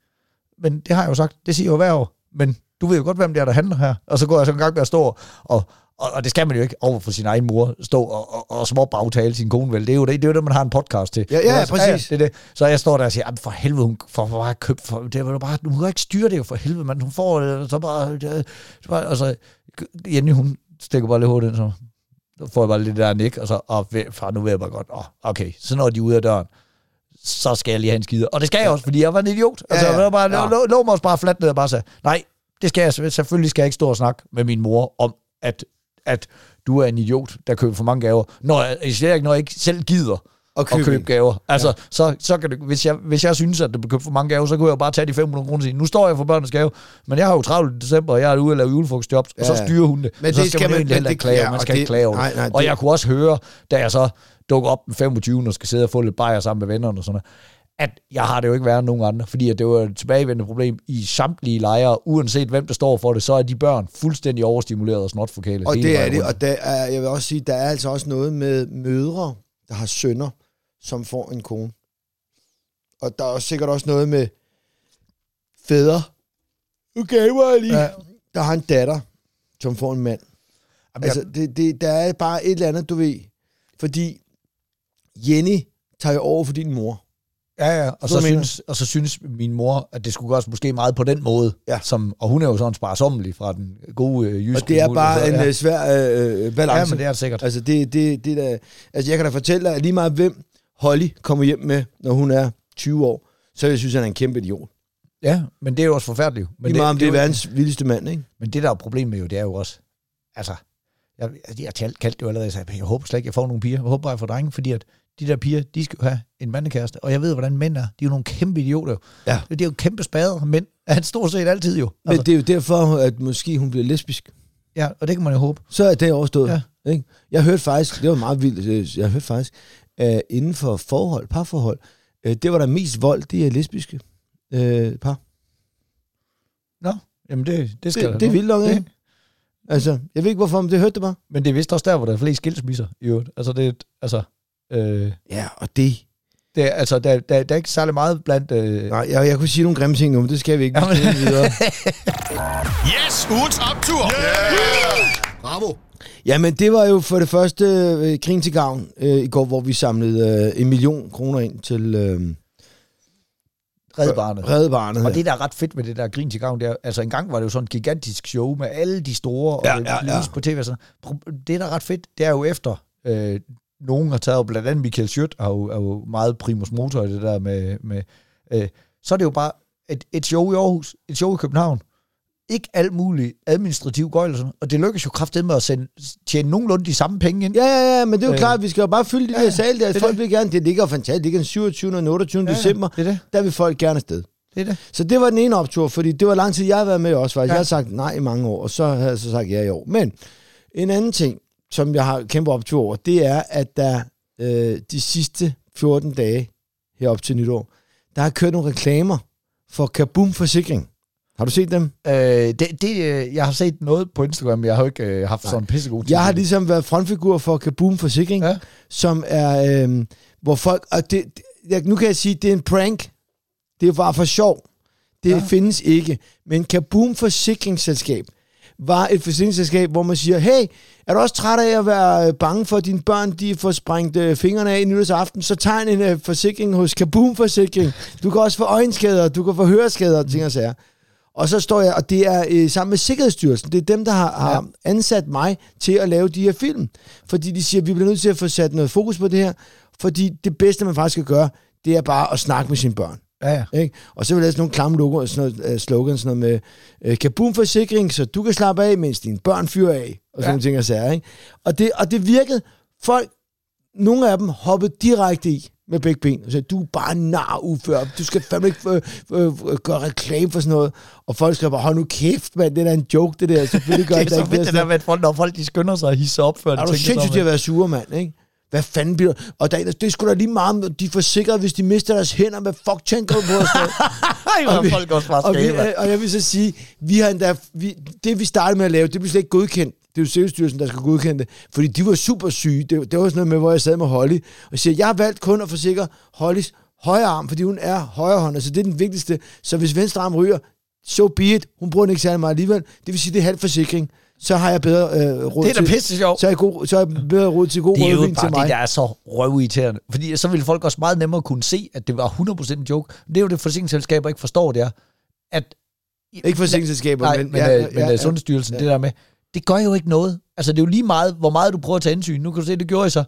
Men det har jeg jo sagt. Det siger jo hver år. Men du ved jo godt, hvem det er, der handler her. Og så går jeg så en gang med at stå og, og, og det skal man jo ikke over for sin egen mor, stå og, og, og småbagtale sin kone vel. Det er jo det, det, er jo det man har en podcast til. Ja, ja, Det også- præcis. det er det. Så jeg står der og siger, "Jamen, for helvede, hun får bare købt, for, det er jo bare, hun kan ikke styre det jo for helvede, men hun får det, så bare, det, det bare altså, Jenny, hun stikker bare lidt hurtigt ind, så så får jeg bare lidt der nik, og så, og far, nu ved jeg bare godt, oh, okay, så når de er ude af døren, så skal jeg lige have en skide. Og det skal jeg også, fordi jeg var en idiot. Altså, Ja, ja. jeg bare, Ja. lå, lå, mig også bare fladt ned og bare sagde, nej, det skal jeg, selvfølgelig skal jeg ikke stå og snakke med min mor om, at, at du er en idiot, der køber for mange gaver. Når jeg, især ikke, når jeg ikke selv gider Og at købe købe en. gaver. Altså, ja. så, så kan det, hvis, jeg, hvis jeg synes, at bliver købt for mange gaver, så kunne jeg jo bare tage de 500 kroner og sige, nu står jeg for børnenes gave, men jeg har jo travlt i december, og jeg er ude og lave julefrugtjobs, ja. og så styrer hun det. Men og så det skal man, jo man- egentlig heller ikke klage, ja, man og skal det- ikke klage over nej, det. nej, Og det- jeg kunne også høre, da jeg så dukker op den 25. og skal sidde og få lidt bajer sammen med vennerne og sådan noget, at jeg har det jo ikke været nogen andre, fordi at det var et tilbagevendende problem i samtlige lejre, uanset hvem der står for det, så er de børn fuldstændig overstimuleret og snotforkælet. Og det er det, rundt. og der er, jeg vil også sige, der er altså også noget med mødre, der har sønner, som får en kone. Og der er også sikkert også noget med fædre. Okay, hvor er lige. Ja. Der har en datter, som får en mand. Jamen, Altså, det, det, der er bare et eller andet, du ved. Fordi Jenny tager jo over for din mor. Ja, ja, og Så så, synes, og så synes min mor, at det skulle gøres måske meget på den måde. Ja. Som, og hun er jo sådan sparsommelig fra den gode øh, jyske Og det er mul, bare så, en ja. øh, svær øh, balance. Ja, men det er det sikkert. Altså, det, det, det der, altså, jeg kan da fortælle dig, at lige meget hvem Holly kommer hjem med, når hun er 20 år, så jeg synes, han er en kæmpe idiot. Ja, men det er jo også forfærdeligt. Men lige meget om det er jo- verdens vildeste mand, ikke? Men det, der er problemet med jo, det er jo også, altså, jeg, jeg kaldte det jo allerede, jeg sagde, jeg håber slet ikke, jeg får nogle piger. Jeg håber jeg får drenge, fordi at de der piger, de skal jo have en mandekæreste. Og jeg ved, hvordan mænd er. De er jo nogle kæmpe idioter. Ja. Det er jo kæmpe spader. Mænd er stort set altid jo. Men Altså, det er jo derfor, at måske hun bliver lesbisk. ja, og det kan man jo håbe. Så er det overstået. Ja. Ikke? Jeg hørte faktisk, det var meget vildt, øh, jeg hørte faktisk, at inden for forhold, parforhold, øh, det var der mest vold, det er lesbiske øh, par. Nå, jamen det, det skal Det, det er vildt nok, ikke? Altså, jeg ved ikke hvorfor, men det hørte det bare. Men det er vist også der, hvor der er flest skilsmisser i øvrigt. Altså, det altså, øh, Ja, og det... det altså, der, der, der er ikke særlig meget blandt... Øh, Nej, jeg, jeg kunne sige nogle grimme ting nu, men det skal vi ikke. Vi Jamen. skal videre. Yes, ugens optur. Yeah! Bravo. Jamen, det var jo for det første øh, krigen til gavn øh, i går, hvor vi samlede øh, en million kroner ind til øh, Red Barnet. Og det, der er ret fedt med det der grin til gavn, det er, altså engang var det jo sådan et gigantisk show med alle de store, Ja, og det ja, ja. på tv og sådan. Det, der er ret fedt, det er jo efter, øh, nogen har taget, blandt andet Michael Schødt, er jo, er jo meget primus motor i det der med, med øh, så er det jo bare et, et show i Aarhus, et show i København, ikke alt muligt administrativ gøjl og sådan. Og det lykkes jo kraftigt med at sende, tjene nogenlunde de samme penge ind. Ja, ja, ja, men det er jo Øh. klart, vi skal jo bare fylde de Ja, der sal der. det er Folk det. vil gerne, det ligger fantastisk. Det ligger den 27. og 28. Ja, ja, december. det det. Der vil folk gerne afsted. Det er det. Så det var den ene optur, fordi det var lang tid, jeg har været med også, faktisk. Ja. Jeg har sagt nej i mange år, og så har jeg så sagt ja i år. Men en anden ting, som jeg har kæmpe optur over, det er, at der øh, de sidste 14 dage herop til nytår, der har kørt nogle reklamer for Kaboom Forsikring. Har du set dem? Øh, det, det, øh, jeg har set noget på Instagram, men jeg har jo ikke øh, haft sådan en pissegod tid. Jeg har ligesom været frontfigur for Kaboom Forsikring, Ja. som er, øh, hvor folk, og det, det, nu kan jeg sige, det er en prank. Det bare for sjov. Det ja. findes ikke. Men Kaboom Forsikringsselskab var et forsikringsselskab, hvor man siger, hey, er du også træt af at være øh, bange for, at dine børn de får sprængt øh, fingrene af i nytårsaften, så tegn en øh, forsikring hos Kaboom Forsikring. Du kan også få øjenskader, du kan få høreskader, ting og sager. Og så står jeg, og det er øh, sammen med Sikkerhedsstyrelsen, det er dem, der har, har ansat mig til at lave de her film. Fordi de siger, at vi bliver nødt til at få sat noget fokus på det her, fordi det bedste, man faktisk skal gøre, det er bare at snakke med sine børn. Ja, ja. Ikke? Og så vil lave sådan nogle klamme logo, sådan noget, uh, slogan, sådan noget med uh, Kaboom Forsikring, så du kan slappe af, mens dine børn fyrer af, og sådan Ja. nogle ting og sager. Ikke? Og, det, og det virkede. Folk, nogle af dem hoppede direkte i med begge ben og sagde, du er bare nar ufør, du skal fandme ikke øh, øh, øh, gøre reklame for sådan noget. Og folk skrev bare, hold nu kæft, mand, det er en joke, det der. Selvfølgelig gør Det er så fedt, det der med, at folk, når folk de skynder sig at hisse op, før er de du tænker sig sindssygt om, til at være sure, mand, ikke? Hvad fanden bliver Og der, er det er sgu da lige meget, de er forsikret, hvis de mister deres hænder. Hvad fuck tænker du på? Og Og vi- folk også bare og, vi, og jeg vil så sige, vi har endda, vi, det vi startede med at lave, det blev slet ikke godkendt. Det er jo Sikkerhedsstyrelsen, der skal godkende det. Fordi de var super syge. Det, det var sådan noget med, hvor jeg sad med Holly. Og siger, jeg har valgt kun at forsikre Hollys højre arm, fordi hun er højrehåndet. Så det er den vigtigste. Så hvis venstre arm ryger, so be it. Hun bruger den ikke særlig meget alligevel. Det vil sige, det er halv forsikring. Så har jeg bedre øh, råd Det er da til... pisse sjovt. Så har, jeg god, så har jeg bedre råd til god Det er jo rødvin bare til mig. det, der er så røvirriterende. Fordi så ville folk også meget nemmere kunne se, at det var 100% en joke. Men det er jo det, forsikringsselskaber ikke forstår, det er, at... Ikke forsikringsselskaber, Nej, men... men, ja, men ja, Sundhedsstyrelsen, ja. det der med, det gør jo ikke noget. Altså, det er jo lige meget, hvor meget du prøver at tage hensyn. Nu kan du se, det gjorde jeg så.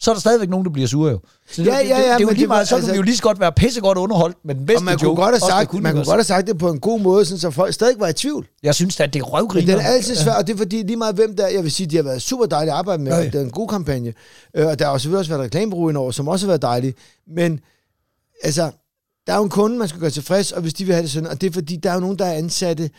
Så er der stadigvæk nogen, der bliver sure jo. Så det, Ja, det, det, ja, ja, det, er jo men lige det var- så kan altså- vi jo lige så godt være pissegodt underholdt med den bedste Og man kunne, joke. godt have sagt, med man kunne også. godt have sagt det på en god måde, sådan, så folk stadig var i tvivl. Jeg synes at det er Men røvgriner. den er altid svær, og det er fordi lige meget hvem der, jeg vil sige, de har været super dejlige at arbejde med, Ja, ja. det er en god kampagne. Øh, Og der har selvfølgelig også været reklamebureau over, som også har været dejlige. Men altså, der er jo en kunde, man skal gøre tilfreds, og hvis de vil have det sådan, og det er fordi, der er jo nogen, der er ansatte,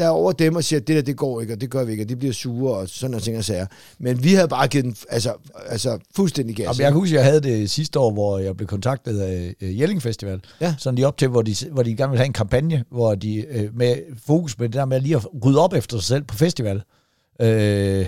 der er over dem og siger, at det der, det går ikke, og det gør vi ikke, og de bliver sure, og sådan nogle ting og sager. Men vi havde bare givet den, altså, altså fuldstændig gas. Jamen, jeg kan huske, jeg havde det sidste år, hvor jeg blev kontaktet af øh, Jelling Festival. Ja. Sådan lige op til, hvor de, hvor de gerne ville have en kampagne, hvor de øh, med fokus på det der med lige at rydde op efter sig selv på festival. Øh,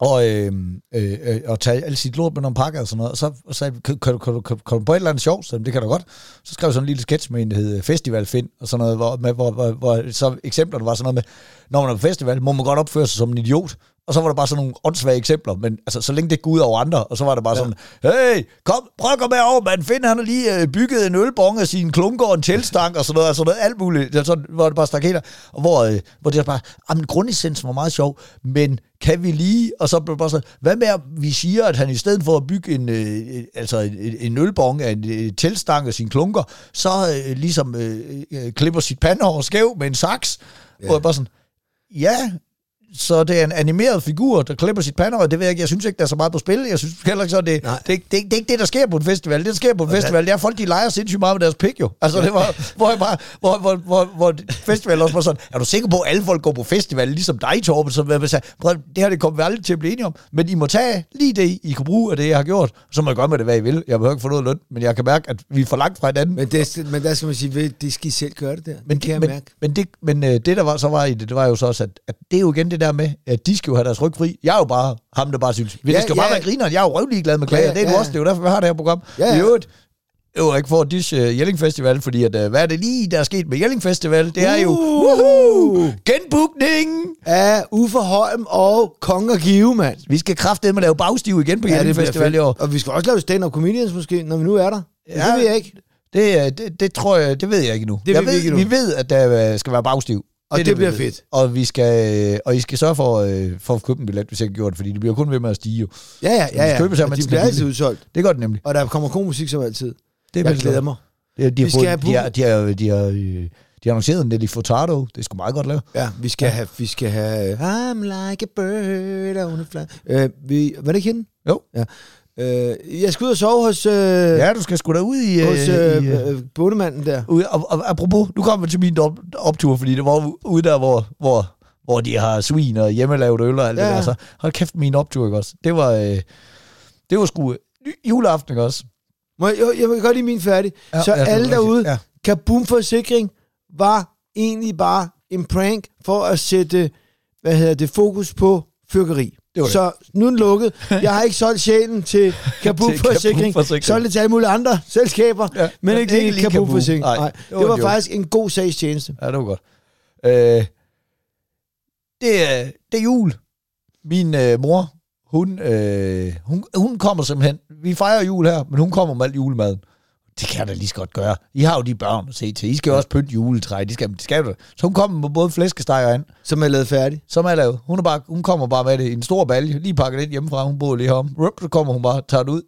og, øhm, øh, øh, og tage alt sit lort med nogle pakker og sådan noget. Og så sagde jeg, kan, kan, du- kan, du- kan, kan du på et eller andet sjovt? Så det kan du godt. Så skrev jeg sådan en lille sketch med en, der hed øh, Festival Find, og sådan noget, hvor, med, hvor, hvor, hvor så eksemplerne var sådan noget med, når man er på festival, må man godt opføre sig som en idiot. Og så var der bare sådan nogle åndssvage eksempler, men altså, så længe det går ud over andre, og så var det bare ja. sådan, hey, kom, prøv at komme herover, man. Finn, han har lige øh, bygget en ølbong af sin klunker og en teltstang, og sådan noget, og sådan noget, alt muligt. Det, sådan, hvor det bare stak helt af. og hvor, øh, hvor det var bare, jamen, grundessensen var meget sjov, men kan vi lige, og så blev bare sådan, hvad med at vi siger, at han i stedet for at bygge en, øh, altså en, en ølbong af en øh, teltstang og sine klunker, så øh, ligesom øh, øh, klipper sit pandehår skæv med en saks, ja. hvor jeg bare sådan, ja, så det er en animeret figur, der klipper sit pandehår. Det ved jeg ikke. Jeg synes ikke, der er så meget på spil. Jeg synes heller ikke så, det, det, Nej. det, det, det, er ikke det, der sker på en festival. Det, der sker på en festival, det er, folk de leger sindssygt meget med deres pik, jo. Altså, det var, hvor, jeg bare, hvor, hvor, hvor, hvor festival også var sådan, er du sikker på, at alle folk går på festival, ligesom dig, Torben, som jeg sagde, "Prøv, det her det kommer vi aldrig til at blive enige om, men I må tage lige det, I kan bruge af det, jeg har gjort. Så må jeg gøre med det, hvad I vil. Jeg behøver ikke få noget løn, men jeg kan mærke, at vi er for langt fra hinanden. Men, det, men der skal man sige, det skal I selv gøre det der. Men det kan jeg men, mærke. Men, det, men øh, det, der var, så var i det, det var jo så også, at, at det er jo igen det der med, at de skal jo have deres ryg fri. Jeg er jo bare ham, der bare synes, ja, Ja, det skal ja. bare være grineren. Jeg er jo røvlig glad med klager. Ja, det er du ja. også. Det er jo derfor, vi har det her program. Ja, Ja. I øvrigt, jo ikke for at dish uh, Jelling Festival, fordi at, uh, hvad er det lige, der er sket med Jelling Festival? Det er jo Uh! genbookning. Af Uffe Holm og Kong og Give, mand. Vi skal kraftedeme lave bagstiv igen på ja, Jelling Festival i år. Og vi skal også lave stand-up comedians måske, når vi nu er der. Ja. Det ved jeg ikke. Det, øh, det, det tror jeg, det ved jeg ikke nu. Det jeg ved vi ved, ikke endnu. Vi ved, at der øh, skal være bagstiv. Og er det vi bliver fedt. Og, vi skal, øh, og I skal sørge for, øh, for at købe en billet, hvis jeg ikke har gjort det, fordi det bliver kun ved med at stige jo. Ja, ja, ja. ja. køber sig, Og mens de bliver er altid udsolgt. Det gør det nemlig. Og der kommer god musik som altid. Det er Jeg glæder mig. De, de, har Vi skal fået, have de, har, de, har, de, har, øh, de annoncerede Nelly Furtado. Det sgu meget godt lavet. Ja, vi skal ja. have, vi skal have, I'm like a bird on a fly. Øh, vi, var det ikke hende? Jo. Ja. Øh, jeg skal ud og sove hos, øh, Ja, du skal sgu da ud i... hos øh, øh, i, øh, øh, bondemanden der. Ude, og, og, apropos, nu kommer vi til min op, optur, fordi det var ude der, hvor, hvor, hvor de har svin og hjemmelavet øl og alt ja. det der. Så hold kæft, min optur, ikke også? Det var, øh, det var sgu øh, juleaften, ikke også? Må jeg, jeg, vil godt lige min færdig. Ja, så ja, alle derude, Ja. Kabum Forsikring var egentlig bare en prank for at sætte, hvad hedder det, fokus på fyrkeri. Det var det. Så nu er den lukket. Jeg har ikke solgt sjælen til Kabum Til Kabum Forsikring. Forsikring. Solgt det til alle mulige andre selskaber, Ja, men ikke ikke lige lige Kabum Kabum. Forsikring. Nej, Nej, det det var var, faktisk en god sagstjeneste. Ja, det var godt. Øh, det, er, det er jul. Min øh, mor, hun, øh, hun, hun kommer simpelthen... Vi fejrer jul her, men hun kommer med alt julemaden. Det kan jeg da lige så godt gøre. I har jo de børn at se til. I skal jo også pynte juletræ. De skal, de skal jo. Så hun kommer med både flæskesteg og and, Som er lavet færdig. som er lavet. Hun, er bare, hun kommer bare med det i en stor balje, lige pakket ind hjemmefra. Hun bor lige herom. Rup, så kommer hun bare, tager det ud.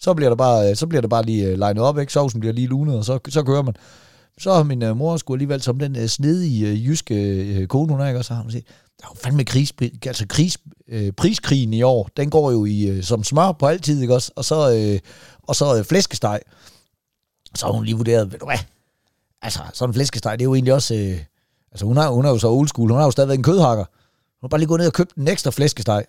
Så bliver der bare, øh, så bliver der bare lige uh, legnet op, ikke? Sovsen bliver lige lunet, og så, så kører man. Så har min uh, mor skulle alligevel som den uh, snedige uh, jyske uh, kone, hun er, ikke? Og så har hun sagt, der er jo fandme kris, altså kris, uh, priskrigen i år, den går jo i, uh, som smør på altid, ikke også? Og så, uh, og så uh, flæskesteg. Så har hun lige vurderet, ved du hvad, altså sådan en flæskesteg, det er jo egentlig også, øh, altså hun har, hun er jo så old school, hun har jo stadigvæk en kødhakker. Hun har bare lige gået ned og købt en ekstra flæskesteg,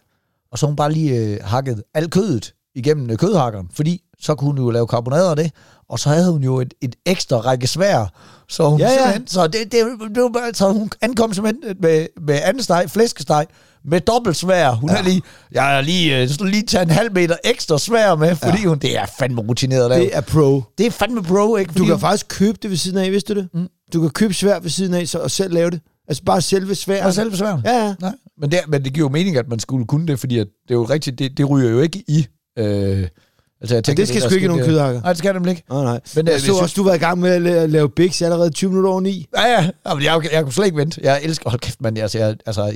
og så har hun bare lige øh, hakket alt kødet igennem øh, kødhakkeren, fordi så kunne hun jo lave karbonader af det, og så havde hun jo et, et ekstra række svær, så hun Ja, ja. så det, det, det var så hun ankom simpelthen med, med anden steg, flæskesteg, med dobbelt svær. Hun ja. har lige, jeg har lige, øh, lige taget en halv meter ekstra svær med, fordi ja. hun, det er fandme rutineret lave. Det er pro. Det er fandme bro, ikke? Du Fordi kan hun- faktisk købe det ved siden af, vidste du det? Mm. Du kan købe svær ved siden af så, og selv lave det. Altså bare selve sværen. Og selve sværen? Ja, ja. Nej. Men det, men det giver jo mening, at man skulle kunne det, fordi at det er jo rigtigt, det, det ryger jo ikke i. Øh, altså jeg tænker, det skal sgu ikke nogen kødhakker. Nej, det skal det nemlig ikke. Nej, nej. Men, Men jeg så hvis- også, du var i gang med at la- lave bigs allerede 20 minutter over 9. Ja, ja. Jamen, jeg, jeg, jeg kunne slet ikke vente. Jeg elsker, hold kæft, mand. Altså, jeg, altså,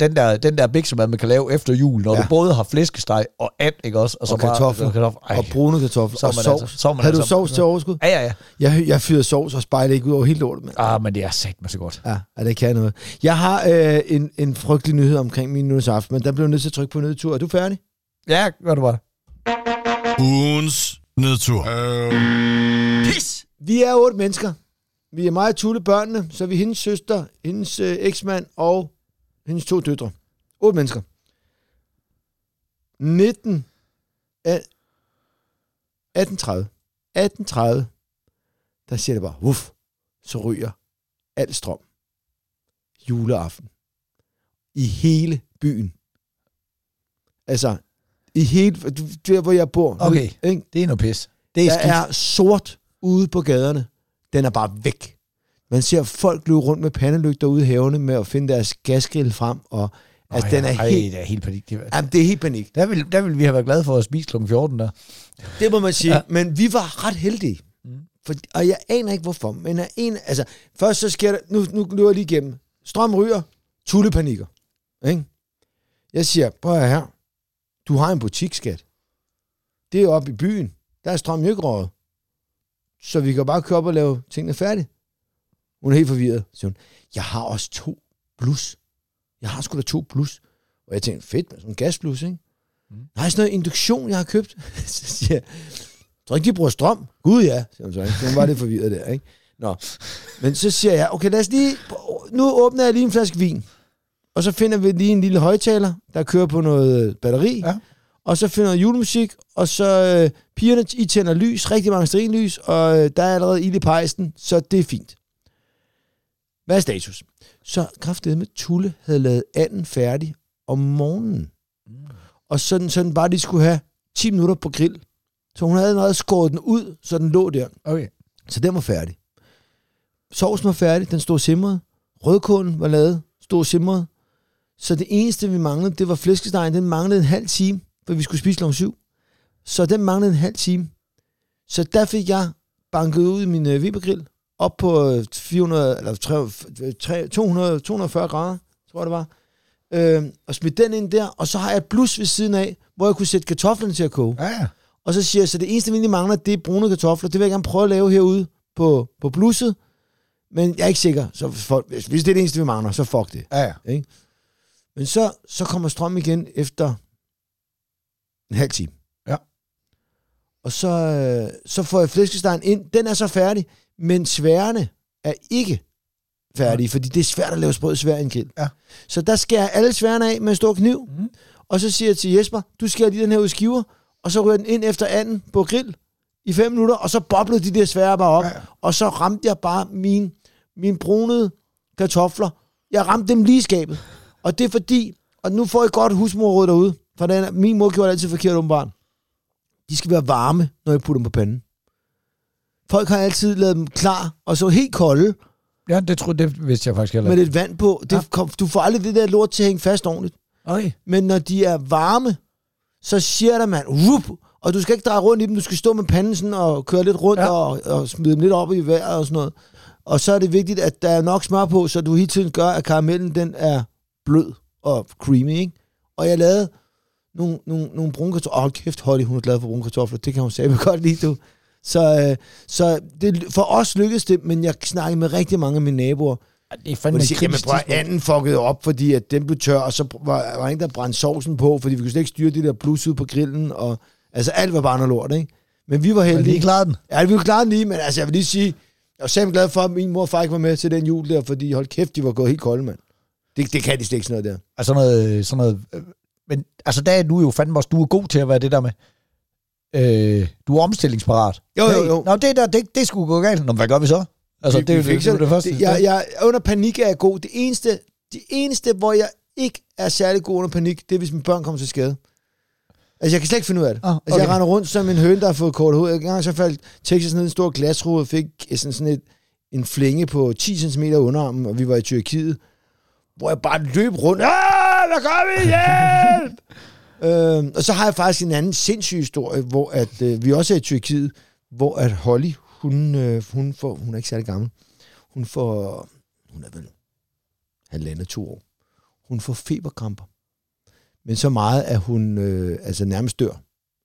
den der, den der biksemad, man kan lave efter jul, når ja. Du både har flæskesteg og and, ikke også? Og kartofler. Og, kartofler. Ej. Og brune kartofler. Så Og man sovs. altså- så man Havde du altså- sovs til overskud? Ja, ja, ja. Jeg, jeg fyrede sovs og spejlede ikke ud over helt lortet, mand. Ah, men det er sat mig så godt. Ja, ja, det kan noget. Jeg har øh, en, en frygtelig nyhed omkring min nyhedsaften, men der blev jeg nødt til at trykke på nedtur. Er du færdig? Ja, gør du bare. Ugens nedtur. Pis! Vi er otte mennesker. Vi er meget Tulle børnene, så er vi hendes søster, hendes øh, eksmand og hendes to døtre. Otte mennesker. 19... af- 1830. 1830. Der siger det bare, uff, så ryger al strøm. Juleaften. I hele byen. Altså, i hele, der hvor jeg bor. Okay. Ikke? Det er noget pis. Det er Der skidt. er sort ude på gaderne. Den er bare væk. Man ser folk løbe rundt med pandelygter ude i havene med at finde deres gasgrill frem. Og, altså, Ej, den er ej, helt, det er helt panik. Det, jamen, det er helt panik. der, vil, der vil vi have været glade for at spise kl. 14 der. Det må man sige. Ja. Men vi var ret heldige. Mm. For, og jeg aner ikke hvorfor. Men af en, altså, først så sker der, nu, nu løber jeg lige igennem. Strøm ryger, tullepanikker. Ikke? Jeg siger, prøv at her. Du har en butiksskat. Det er oppe i byen. Der er strøm røget. Så vi kan bare køre op og lave tingene færdige. Hun er helt forvirret. Så hun, jeg har også to plus. Jeg har sgu da to plus. Og jeg tænkte, fedt, med sådan en gasplus, ikke? Mm. Nej, sådan noget induktion, jeg har købt. så siger jeg, tror ikke, de bruger strøm? Gud ja, siger hun så. Ikke? Så hun var lidt forvirret der, ikke? Nå. Men så siger jeg, okay, lad os lige... Nu åbner jeg lige en flaske vin. Og så finder vi lige en lille højtaler, der kører på noget batteri. Ja. Og så finder jeg julemusik, og så øh, pigerne, I tænder lys, rigtig mange strinlys, og øh, der er allerede ild i pejsen, så det er fint. Hvad er status? Så kraftedeme med Tulle havde lavet anden færdig om morgenen. Mm. Og sådan, sådan bare de skulle have 10 minutter på grill. Så hun havde allerede skåret den ud, så den lå der. Okay. Så den var færdig. Sovsen var færdig, den stod simret. Rødkålen var lavet, stod simret. Så det eneste, vi manglede, det var flæskestegen. Den manglede en halv time, for vi skulle spise kl. 7. Så den manglede en halv time. Så der fik jeg banket ud i min øh, Webergrill op på øh, 400, eller 300, 300, 200, 240 grader, tror jeg det var. Øh, og smidt den ind der, og så har jeg et blus ved siden af, hvor jeg kunne sætte kartoflerne til at koge. Ja, ja. Og så siger jeg, så det eneste, vi egentlig mangler, det er brune kartofler. Det vil jeg gerne prøve at lave herude på, på blusset. Men jeg er ikke sikker. Så for, hvis, det er det eneste, vi mangler, så fuck det. Ja, ja. Men så, så kommer strøm igen efter en halv time. Ja. Og så, øh, så får jeg flæskestegen ind. Den er så færdig, men sværene er ikke færdige, fordi det er svært at lave sprød svær en grill. Ja. Så der skærer jeg alle sværene af med en stor kniv, Mhm. og så siger jeg til Jesper, du skærer lige den her ud skiver, og så rører den ind efter anden på grill i fem minutter, og så boblede de der svære bare op, Ja. ja. og så ramte jeg bare mine, mine brunede kartofler. Jeg ramte dem lige i skabet. Og det er fordi, og nu får I godt husmorråd derude, for den, min mor gjorde det altid forkert åbenbart. De skal være varme, når jeg putter dem på panden. Folk har altid lavet dem klar, og så helt kolde, Ja, det, tror, det vidste jeg faktisk heller med lidt vand på. Det, Ja. kom, du får aldrig det der lort til at hænge fast ordentligt. Okay. Men når de er varme, så siger der man, whoop, og du skal ikke dreje rundt i dem, du skal stå med panden sådan og køre lidt rundt ja. og, og smide dem lidt op i vejret og sådan noget. Og så er det vigtigt, at der er nok smør på, så du hele tiden gør, at karamellen den er blød og creamy, ikke? Og jeg lavede nogle, nogle, nogle brune kartofler. Åh, hold kæft, Holly, hun er glad for brune kartofler. Det kan hun sige godt lide, du. Så, øh, så det, for os lykkedes det, men jeg snakkede med rigtig mange af mine naboer, Ja, Det er fandme de siger, jamen prøv, anden fuckede op, fordi at den blev tør, og så var, var ingen, der brændte sovsen på, fordi vi kunne slet ikke styre det der plus ud på grillen, og altså alt var bare noget lort, ikke? Men vi var Men heldige. lige klaret den. Ja, vi var klare lige, men altså jeg vil lige sige, jeg var simpelthen glad for, at min mor og far ikke var med til den jul der, fordi hold kæft, de var gået helt kolde, mand. Det, det kan de slet ikke sådan noget der. Altså sådan noget, sådan noget øh, men altså der er du jo fandme også, du er god til at være det der med, øh, du er omstillingsparat. Jo, jo, jo. Nå, det der, det, det skulle gå galt. Nå, hvad gør vi så? Altså, Vi- det er vi det, det, det, første. Det, jeg, jeg, under panik er jeg god. Det eneste, det eneste, hvor jeg ikke er særlig god under panik, det er, hvis mine børn kommer til skade. Altså, jeg kan slet ikke finde ud af det. Ah, Altså, jeg okay. render rundt som en høne, der har fået kort hoved. En gang så faldt Texas ned i en stor glasrude og fik sådan, sådan et, en flænge på 10 cm under armen, og vi var i Tyrkiet, hvor jeg bare løb rundt. Ah, hvad gør vi? Hjælp! øhm, og så har jeg faktisk en anden sindssyg historie, hvor at, øh, vi også er i Tyrkiet, hvor at Holly, hun, øh, hun, får, hun er ikke særlig gammel, hun får, hun er vel halvandet to år, hun får feberkramper. Men så meget, at hun øh, altså nærmest dør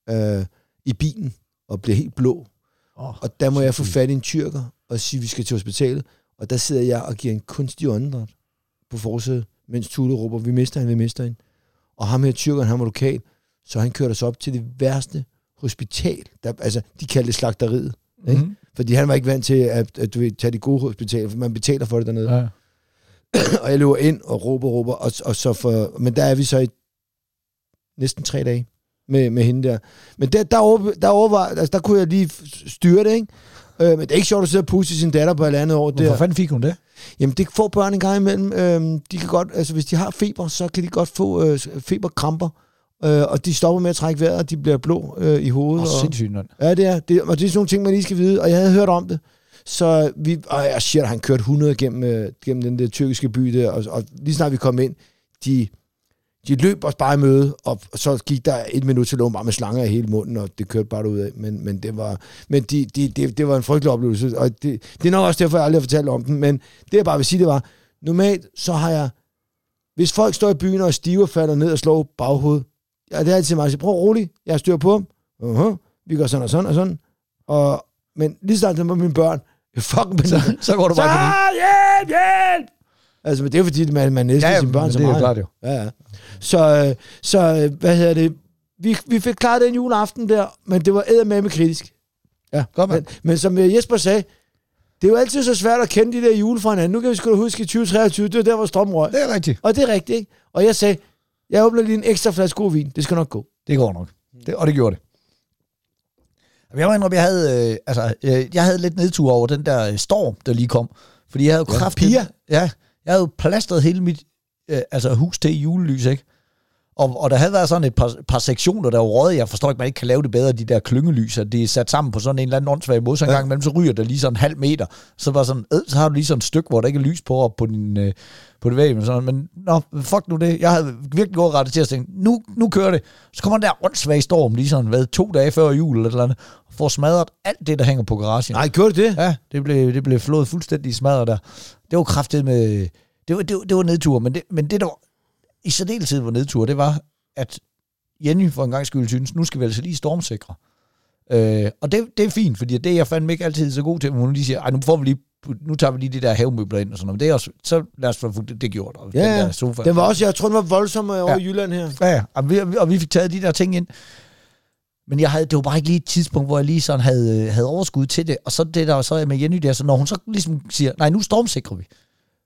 øh, i bilen og bliver helt blå. Oh, Og der må jeg få fat i en tyrker og sige, at vi skal til hospitalet. Og der sidder jeg og giver en kunstig åndedræt på forsædet, mens Tule råber, vi mister hende, vi mister hende. Og ham her tyrkeren, han var lokal, så han kørte os op til det værste hospital. Der, altså, de kaldte det slagteriet. Ikke? mm-hmm. Fordi han var ikke vant til at, at du ved, tage de gode hospitaler, for man betaler for det dernede. ja. og jeg løber ind og råber, råber, og, og så for, men der er vi så i næsten tre dage med, med hende der. Men der, der, over, der, overvar, altså, der kunne jeg lige styre det, ikke? Øh, men det er ikke sjovt at sidde og puste sin datter på et andet år. Hvorfor Der. fanden fik hun det? Jamen, det får børn en gang imellem. Øh, de kan godt, altså, hvis de har feber, så kan de godt få øh, feberkramper. Øh, og de stopper med at trække vejret, og de bliver blå øh, i hovedet. Oh, og, sindssygt, mand. Ja, det er. Det, og det er sådan nogle ting, man lige skal vide. Og jeg havde hørt om det. Så vi, og jeg siger, at han kørte 100 gennem, øh, gennem den der tyrkiske by der. Og, og lige snart vi kom ind, de, de løb os bare i møde, og så gik der et minut til lån bare med slanger i hele munden, og det kørte bare ud af. Men, men, det, var, men de, de, det, det var en frygtelig oplevelse, og det, det er nok også derfor, jeg aldrig har fortalt om den. Men det jeg bare vil sige, det var, normalt så har jeg, hvis folk står i byen og er stive og falder ned og slår baghovedet, ja, det er altid meget, prøv roligt, jeg har styr på dem. Uh-huh. Vi gør sådan og sådan og sådan. Og, men lige snart med mine børn, fucking panik. Så, så går du Så bare på hjælp, hjælp! Altså, men det er fordi, man, man elsker Ja, ja, ja, sine børn så det er jo meget. klart jo. Ja, ja. Så, øh, så øh, hvad hedder det? Vi, vi fik klaret den juleaften der, men det var eddermame kritisk. Ja, Godt, men, men som øh, Jesper sagde, det er jo altid så svært at kende de der jule fra hinanden. Nu kan vi sgu da huske i 2023, det var der, hvor strømmen røg. Det er rigtigt. Og det er rigtigt, ikke? Og jeg sagde, jeg åbner lige en ekstra flaske god vin. Det skal nok gå. Det går nok. Det, og det gjorde det. Jeg må indrømme, jeg havde, øh, altså, øh, jeg havde lidt nedtur over den der storm, der lige kom. Fordi jeg havde jo Ja, kraftigt... Pia? Ja, jeg havde plastret hele mit øh, altså, hus til i julelys, ikke? Og, og der havde været sådan et par, par sektioner, der var røget. Jeg forstår ikke, man ikke kan lave det bedre, de der klyngelys, at det er sat sammen på sådan en eller anden åndssvag måde. Så en Ja. gang imellem, så ryger der lige sådan en halv meter. Så, var sådan, øh, så har du lige sådan et stykke, hvor der ikke er lys på op på din, øh, på det væg. Men, sådan, men nå, fuck nu det. Jeg havde virkelig gået rettet til at tænke, nu, nu kører det. Så kommer den der åndssvage storm, lige sådan, hvad, to dage før jul eller eller andet, får smadret alt det, der hænger på garagen. Nej, gjorde det det? Ja, det blev, det blev flået fuldstændig smadret der. Det var kraftigt med... Det var, det, var, det var nedtur, men det, men det, der i særdeleshed var nedtur, det var, at Jenny for en gang skyld synes, nu skal vi altså lige stormsikre. Øh, og det, det er fint, fordi det er jeg fandme ikke altid så god til, hun lige siger, ej, nu får vi lige nu tager vi lige de der havemøbler ind og sådan noget. Det er også, så lad os få det, det gjort. Og Ja, den der sofa. Den var også, jeg tror, den var voldsom over Ja. ja. Jylland her. Ja, ja. Og vi, og vi fik taget de der ting ind. Men jeg havde, det var bare ikke lige et tidspunkt, hvor jeg lige sådan havde, havde overskud til det. Og så det der så er med Jenny der, så når hun så ligesom siger, nej, nu stormsikrer vi.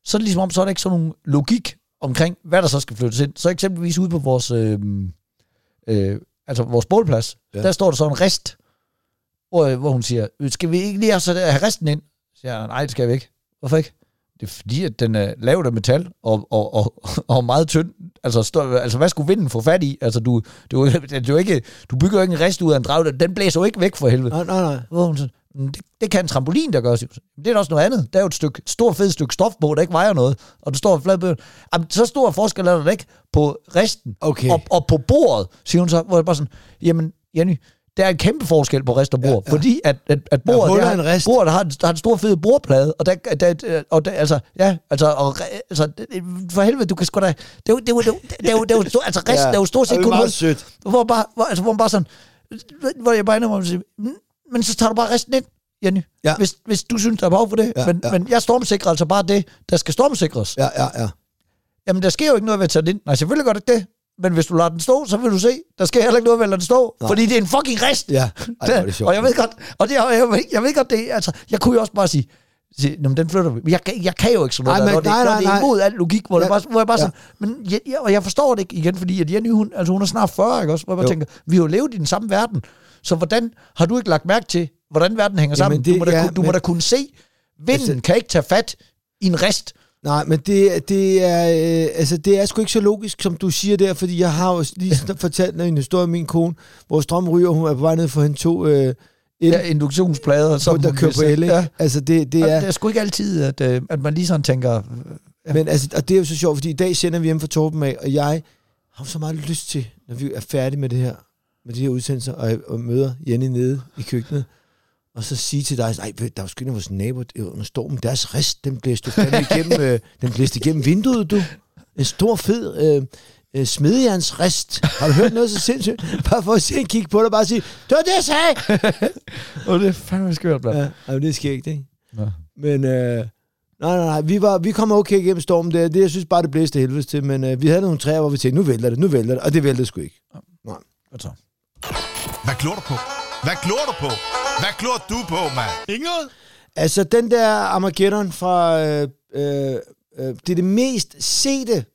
Så er det ligesom om, så er der ikke sådan nogen logik omkring, hvad der så skal flyttes ind. Så eksempelvis ude på vores, øh, øh, altså vores bålplads, ja. Der står der så en rest, hvor, hvor hun siger, skal vi ikke lige have, så have resten ind? Så siger jeg, nej, det skal vi ikke. Hvorfor ikke? Det er fordi, at den er lavet af metal og, og, og, og meget tynd. Altså, stå, altså, hvad skulle vinden få fat i? Altså, du, du, det er ikke, du bygger jo ikke en rest ud af en drag. Den blæser jo ikke væk for helvede. Nej, nej, nej. Hvor hun sådan, "Mm, det, det kan en trampolin, der gør. Det er også noget andet. Der er jo et stykke, stort fedt stykke stof på, der ikke vejer noget, og du står flad. Jamen, så stor forskel er der ikke på resten Okay. og, og på bordet, siger hun så, hvor jeg bare sådan, jamen, Jenny, der er en kæmpe forskel på rest og bord, ja, ja. fordi at, at, at bordet, huller der, en rist. bordet har, en- der har en stor fed bordplade, og der, der, og der altså, ja, altså, og, altså, det- for helvede, du kan sgu da, det er jo, det er jo, det er jo, det er jo, det altså, resten Ja, er jo stort set det kun hul. sødt. Hvor, bare, hvor, altså, hvor man bare sådan, hvor jeg bare ender med at sige, "Mm, men så tager du bare resten ind, Jenny. Ja. Hvis, hvis du synes, der er behov for det. Ja, men, ja. men jeg stormsikrer altså bare det, der skal stormsikres. Ja, ja, ja. Jamen, der sker jo ikke noget ved at tage den ind. Nej, selvfølgelig gør det ikke det. Men hvis du lader den stå, så vil du se, der sker heller ikke noget ved at lade den stå. Nej. Fordi det er en fucking rest. Ja. Ej, er det sjovt. og jeg ved godt, og det, jeg, ved, jeg ved godt det, altså, jeg kunne jo også bare sige, sige "Nå, men den flytter vi. Jeg, kan- jeg kan jo ikke sådan noget, Ej, der, men det, nej, når nej, det er nej. imod al logik, hvor, ja. det bare, hvor jeg bare Ja. sådan, men jeg, jeg, og jeg forstår det ikke igen, fordi at Jenny, hun, altså hun er snart 40, ikke også? Hvor jeg bare Jo. tænker, vi har jo levet i den samme verden, så hvordan har du ikke lagt mærke til, hvordan verden hænger sammen? Jamen, det- du må, da, ja, kunne- du må men- da kunne se, vinden Altså- kan ikke tage fat i en rest. Nej, men det, det, er, øh, altså, det er sgu ikke så logisk, som du siger der, fordi jeg har jo lige fortalt en historie om min kone, hvor strøm ryger, hun er på vej ned for hende to øh, el, Ja, induktionsplader, som der kører på el, ikke? Ja. Altså, det, det er... Det er sgu ikke altid, at, øh, at man lige sådan tænker, Ja. Men altså, og det er jo så sjovt, fordi i dag sender vi hjem fra Torben af, og jeg har så meget lyst til, når vi er færdige med det her, med de her udsendelser, og, og møder Jenny nede i køkkenet, og så sige til dig, nej, der er en af vores naboer under stormen, deres rest, den blæste igennem, øh, den blæste igennem vinduet, du. En stor, fed øh, øh, smedejernsrest. Har du hørt noget så sindssygt? Bare for at se en kig på dig, og bare sige, det var det, jeg sagde! og det er fandme skørt, mand. Ja, ej, det sker ikke, ikke? Ja. Men øh, nej, nej, nej, vi, var, vi kom okay igennem stormen der. Det, jeg synes bare, det blæste helvedes til, men øh, vi havde nogle træer, hvor vi tænkte, nu vælter det, nu vælter det, og det væltede sgu ikke. Godt så. Hvad glor du på? Hvad glor du på? Hvad glor du på, mand? Inget? Altså, den der Armageddon fra... Øh, øh, øh, det er det mest sete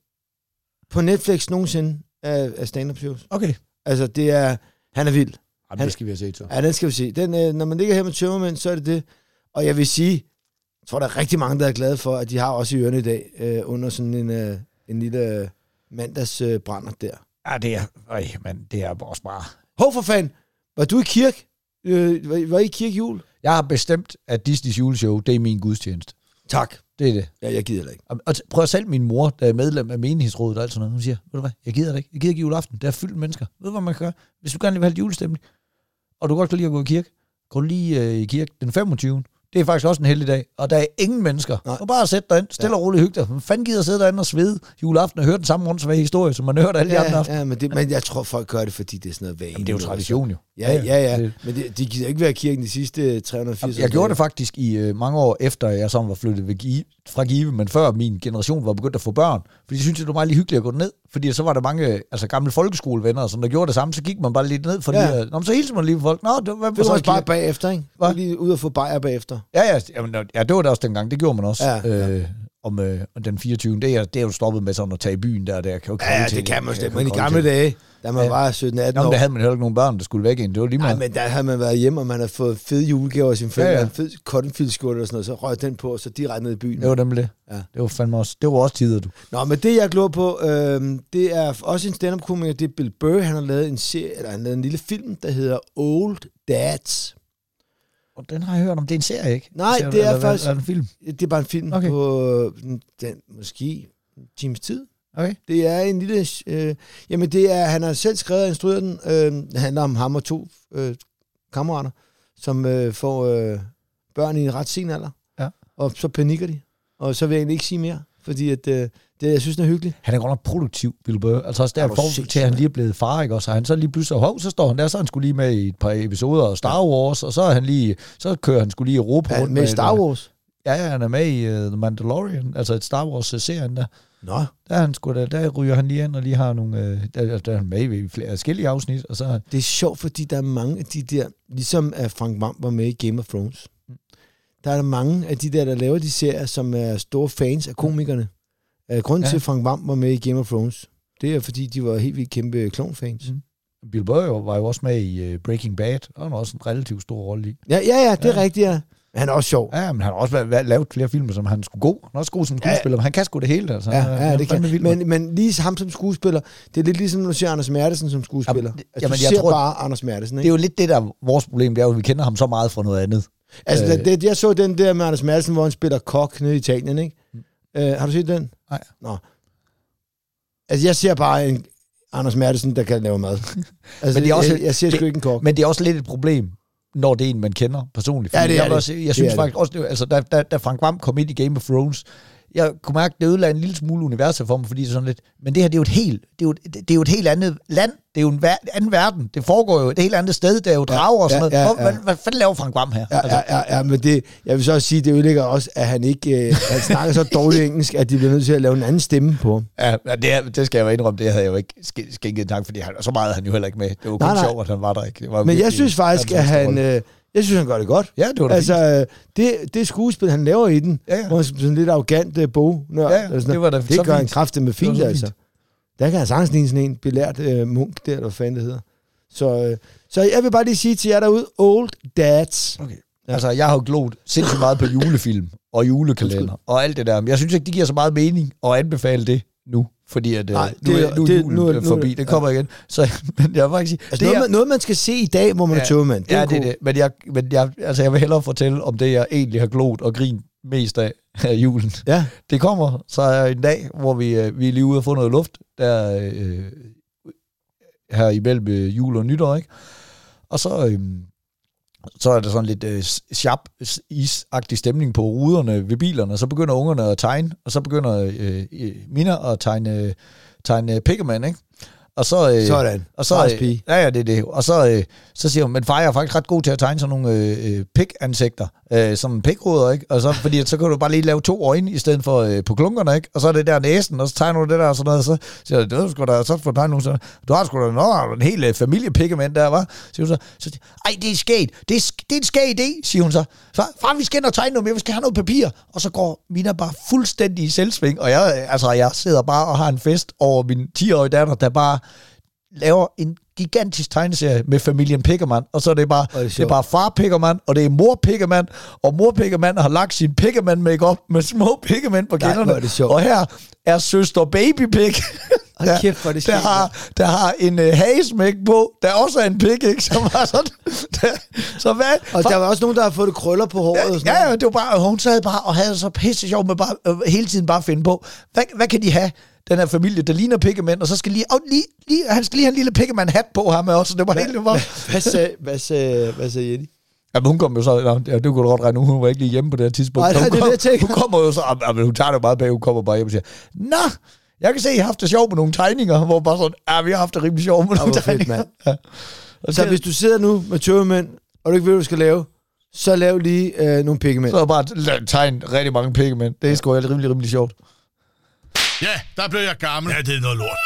på Netflix nogensinde af, af stand-up shows. Okay. Altså, det er... Han er vild. Jamen, det skal vi have set så. Ja, den skal vi se. Den, øh, når man ligger her med tømmermænd, så er det det. Og jeg vil sige, jeg tror, der er rigtig mange, der er glade for, at de har også i ørene i dag, øh, under sådan en, øh, en lille øh, mandagsbrænder øh, der. Ja, det er, øj, men det er også bare... Hov for fanden, var du i kirke? Øh, var, var I kirke jul? Jeg har bestemt, at Disneys juleshow, det er min gudstjeneste. Tak. Det er det. Ja, jeg gider heller ikke. Og, og prøv at selv min mor, der er medlem af menighedsrådet og alt sådan noget, hun siger, ved du hvad, jeg gider det ikke. Jeg gider ikke juleaften. Det er fyldt med mennesker. Ved du, hvad man kan gøre? Hvis du gerne vil have julestemning, og du godt kan lide at gå i kirke, gå lige øh, i kirke den 25. Det er faktisk også en heldig dag, og der er ingen mennesker. Nej. Og bare sæt dig ind, stille og roligt hygge dig. Man fanden gider sidde derinde og svede juleaften og høre den samme rundsvage historie, som man hørte alle de andre Ja, aftener. ja men, det, men jeg tror, folk gør det, fordi det er sådan noget vane. Jamen, det er jo tradition jo. Ja, ja, ja. Det- Men det, de gider ikke være i kirken de sidste 380 Jeg gjorde det faktisk i øh, mange år efter, jeg så var flyttet ved Give, fra Give, men før min generation var begyndt at få børn. Fordi jeg syntes, det var meget lige hyggeligt at gå ned. Fordi så var der mange altså, gamle folkeskolevenner, som der gjorde det samme. Så gik man bare lidt ned, fordi Ja. ja. Nå, så hilste man lige på folk. Nå, det, hvad Det var så også bare bagefter, ikke? Hvad? Lige ud og få bajer bagefter. Ja, ja, jamen, ja, det var det også dengang. Det gjorde man også. Ja, ja. Øh, om øh, den 24. Det er, det er jo stoppet med sådan at tage i byen der. der kan jo Ja, det kan man slet. Men i gamle dage, da man Ja. var 17-18 Nå, men år, der havde man heller ikke nogen børn, der skulle væk ind. Det var lige Nej, meget. men der havde man været hjemme, og man havde fået fede julegaver af sin forældre, Ja, ja, en fed cottonfield og sådan noget, så røg den på, og så direkte ned i byen. Det var nemlig det. Ja. Det var fandme også, det var også tider, du. Nå, men det jeg glor på, øh, det er også en stand-up-komiker, det er Bill Burr, han har lavet en serie, eller han har lavet en lille film, der hedder Old Dads. Og den har jeg hørt om. Det er en serie, ikke? Nej, Serie, det er eller faktisk- Er det en film? Det er bare en film Okay. på øh, den, måske en times tid. Okay. Det er en lille... Øh, jamen, det er... Han har selv skrevet og instrueret den. Øh, det handler om ham og to øh, kammerater, som øh, får øh, børn i en ret sen alder. Ja. Og så panikker de. Og så vil jeg egentlig ikke sige mere, fordi at, øh, det, jeg synes, det er hyggeligt. Han er godt nok produktiv, Bill Burr. Altså også der Er sindssyg, til, at han lige er blevet far, ikke? Og så han så lige pludselig, hov, så står han der, så han skulle lige med i et par episoder af Star Wars, og så er han lige, så kører han skulle lige Europa Ja, rundt med Star Wars. Ja, ja, han er med i uh, The Mandalorian, altså et Star Wars-serien der. Nå, Der, er han sgu da, der ryger han lige ind og lige har nogle... Uh, der, der er han med i flere forskellige afsnit, og så... det er sjovt, fordi der er mange af de der, ligesom at Frank Vam var med i Game of Thrones, der er der mange af de der, der laver de serier, som er store fans af komikerne. Uh, grunden Ja. til, at Frank Vam var med i Game of Thrones, det er, fordi de var helt vildt kæmpe klonfans. Mm. Bill Burr var jo også med i uh, Breaking Bad, og han har også en relativt stor rolle i. Ja, ja, ja, det er Ja. rigtigt, ja. Men han er også sjov. Ja, men han har også været- lavet flere film, som han sgu god. Han er også god som Ja. skuespiller, men han kan sgu det hele, altså. Ja, ja det kan. fandme vild med Men, men lige ham som skuespiller, det er lidt ligesom, når du ser Anders Mertesen som skuespiller. Jamen, altså, jamen, du jeg ser tror- bare Anders Mertesen, Det er ikke? jo lidt det, der er vores problem, det er jo, at vi kender ham så meget fra noget andet. Altså, øh, det, jeg så den der med Anders Mertesen, hvor han spiller kok nede i Italien, ikke? Uh, har du set den? Nej. Nå. Altså, jeg ser bare en Anders Mertesen, der kan lave mad. Altså, Men det er også- jeg, jeg ser sgu ikke en kok. Men det er også lidt et problem, når det er en, man kender personligt. Ja, Fordi det er jeg, det. Også, jeg Det synes er faktisk også, det, altså, da, da, da Frank Vam kom ind i Game of Thrones, jeg kunne mærke, det ødelagde en lille smule universet for mig, fordi det er sådan lidt, men det her, det er jo et helt, det er jo, det er jo et helt andet land, det er jo en ver, anden verden, det foregår jo et helt andet sted, der er jo drager og sådan ja, noget. ja, Hvor- ja. Hvad, hvad fanden laver Frank Vam her? Ja, ja, ja, ja, men det, jeg vil så også sige, det ødelægger også, at han ikke øh, han snakker så dårligt engelsk, at de bliver nødt til at lave en anden stemme på ham. Ja, ja det, det skal jeg jo indrømme, det havde jeg jo ikke sk- skænket en tanke, fordi han, så meget han jo heller ikke med. Det var kun Nej, nej. sjovt, at han var der ikke. Det var Men jeg virkelig synes faktisk, at han, øh, jeg synes, han gør det godt. Ja, det var da Altså, fint. øh, det, det skuespil, han laver i den, Ja, ja. hvor han sådan lidt arrogant øh, bog, Ja, ja, det var da det gør han kraftigt med Det fint, så altså. fint. Der kan han sagtens ligne sådan en belært øh, munk der, eller hvad fanden det hedder. Så, øh, så jeg vil bare lige sige til jer derude, old dads. Okay. Ja. Altså, jeg har jo glot sindssygt meget på julefilm og julekalender og alt det der. Men jeg synes ikke, det giver så meget mening at anbefale det nu. Fordi at, Nej, Nej, nu, det- er, nu er det- julen nu er- nu, er- forbi. Det kommer igen. Så, men jeg vil faktisk sige... Altså noget, man, noget, man skal se i dag, hvor man er tøvmand. ja, er det er det. Men, jeg, men jeg, altså, jeg vil hellere fortælle om det, jeg egentlig har glot og grint mest af af julen. Ja, Det kommer så er en dag, hvor vi, øh, vi er lige ude og få noget luft, der øh, her imellem øh, jul og nytår, ikke? Og så, øh, så er der sådan lidt øh, sharp, isagtig stemning på ruderne ved bilerne, og så begynder ungerne at tegne, og så begynder øh, øh Mina at tegne, øh, tegne øh, Pickerman, ikke? Og så, øh, sådan. og så, øh, ja, ja, det er det. Og så, øh, så siger hun, men far, jeg er faktisk ret god til at tegne sådan nogle øh, øh, pik-ansigter, øh, som pikruder, ikke? Og så, fordi så kan du bare lige lave to øjne i stedet for øh, på klunkerne, ikke? Og så er det der næsen, og så tegner du det der og sådan noget, og så siger jeg, det er sgu da, så får du tegnet nogle sådan, du har sgu da, nå, du en hel øh, familiepikkemand der, var? Siger hun så, så siger, ej, det er skægt, det er, det er en skæg idé, siger hun så. Far, far, vi skal ind og tegne noget mere, vi skal have noget papir. Og så går Mina bare fuldstændig i selvsving, og jeg, øh, altså, jeg sidder bare og har en fest over min 10-årige datter, der bare laver en gigantisk tegneserie med familien Pickerman, og så er det bare, er det det, det er bare far Pickerman, og det er mor Pickerman, og mor Pickerman har lagt sin Pickerman makeup med små Pickerman på kinderne. er. Og her er søster Baby Pig, Hold der, kæft, hvor er det der, har, der har en uh, hagesmæk på, der også er en pig, ikke? Som var sådan, der, så hvad? Og der var også nogen, der har fået det krøller på håret og sådan Ja, ja, det var bare, og hun sad bare og havde så pisse sjov med bare, øh, hele tiden bare at finde på, hvad, hvad kan de have, den her familie, der ligner Pickerman, og så skal lige, oh, lige, lige, han skal lige have en lille Pickerman-hat på ham også, det var helt, det var, Hvad sagde, hvad sagde, hvad sagde Jenny? Jamen, hun kom jo så, ja, det kunne du godt regne hun var ikke lige hjemme på det her tidspunkt. Nej, nej, hun, det kom, det, tænker. hun kommer jo så, ja, men hun tager det jo meget bag, hun kommer bare hjem og siger, Nå, jeg kan se, I har haft det sjovt med nogle tegninger, hvor bare sådan, ja, vi har haft det rimelig sjovt med Ja, nogle fedt, tegninger. mand. Ja. Og Så så, hvis du sidder nu med tøvmænd, og du ikke ved, hvad du skal lave, så lav lige øh, nogle pikkemænd. så bare tegne rigtig mange Pickerman. Det er sgu rimelig, rimelig sjovt. Ja, der blev jeg gammel. Ja, det er noget lort.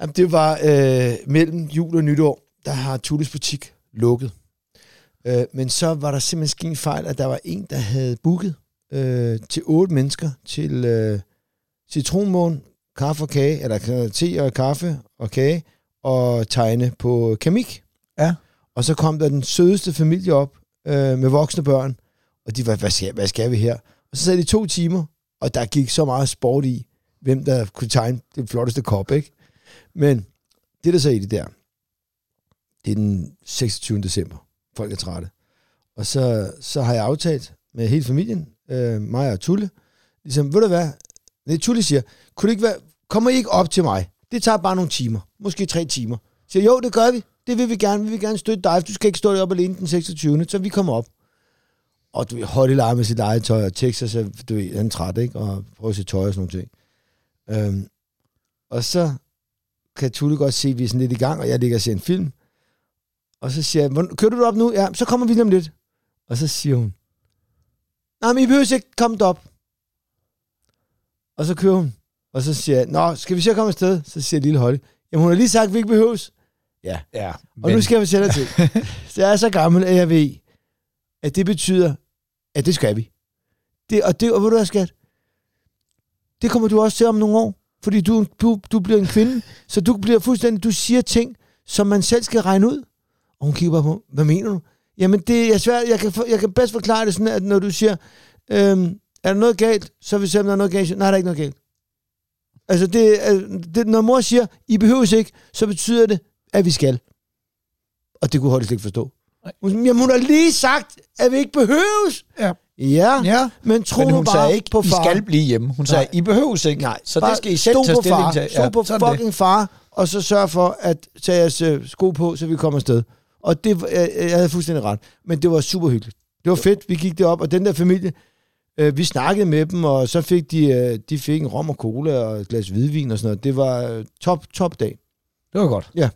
Jamen, det var øh, mellem jul og nytår, der har Tulles butik lukket. Øh, men så var der simpelthen sket en fejl, at der var en, der havde booket øh, til otte mennesker til øh, citronmåne, kaffe og kage, eller te og kaffe og kage, og tegne på kemik. Ja. Og så kom der den sødeste familie op øh, med voksne børn, og de var, hvad skal, hvad skal vi her? Og så sad de to timer, og der gik så meget sport i, hvem der kunne tegne det flotteste kop, ikke? Men det, der så er i det der, det er den 26. december. Folk er trætte. Og så, så har jeg aftalt med hele familien, øh, mig og Tulle, ligesom, ved du hvad? Nej, Tulle siger, kunne det ikke være, kommer I ikke op til mig? Det tager bare nogle timer. Måske tre timer. Så siger, jo, det gør vi. Det vil vi gerne. Vi vil gerne støtte dig. Du skal ikke stå deroppe alene den 26. Så vi kommer op. Og du Holly leger med sit eget tøj, og Texas, er, du ved, han er træt, ikke? Og prøver at se tøj og sådan nogle ting. Øhm, og så kan Tulle godt se, at vi er sådan lidt i gang, og jeg ligger og ser en film. Og så siger jeg, "Hvorn- kører du op nu? Ja, så kommer vi lige om lidt. Og så siger hun, nej, men I behøver ikke komme op. Og så kører hun. Og så siger jeg, nå, skal vi så komme afsted? Så siger lille Holly, jamen hun har lige sagt, at vi ikke behøves. Ja. Ja, Og nu skal jeg fortælle dig til. Så jeg er så gammel, at jeg ved, at det betyder, at det skal vi. Det, og det, og ved du hvad, skat? Det kommer du også til om nogle år. Fordi du, du, du bliver en kvinde, så du bliver fuldstændig, du siger ting, som man selv skal regne ud. Og hun kigger bare på, hvad mener du? Jamen, det er svært. Jeg kan, for, jeg kan bedst forklare det sådan, at når du siger, øhm, er der noget galt, så vil vi se, om der er noget galt. Nej, der er ikke noget galt. Altså, det, er- det, når mor siger, I behøves ikke, så betyder det, at vi skal. Og det kunne Holly slet ikke forstå. Hun siger, Jamen, hun har lige sagt, at vi ikke behøves. Ja. Ja, Ja, men tro men hun bare sagde ikke, på I far. skal blive hjemme. Hun sagde, Nej. I behøves ikke. Nej, så bare det skal I selv tage på stilling far, til. Stå på sådan er det. fucking far, og så sørge for at tage jeres øh, sko på, så vi kommer afsted. Og det, jeg, jeg havde fuldstændig ret. Men det var super hyggeligt. Det var fedt, vi gik derop, og den der familie, øh, vi snakkede med dem, og så fik de, øh, de fik en rom og cola og et glas hvidvin og sådan noget. Det var øh, top, top dag. Det var godt. Ja.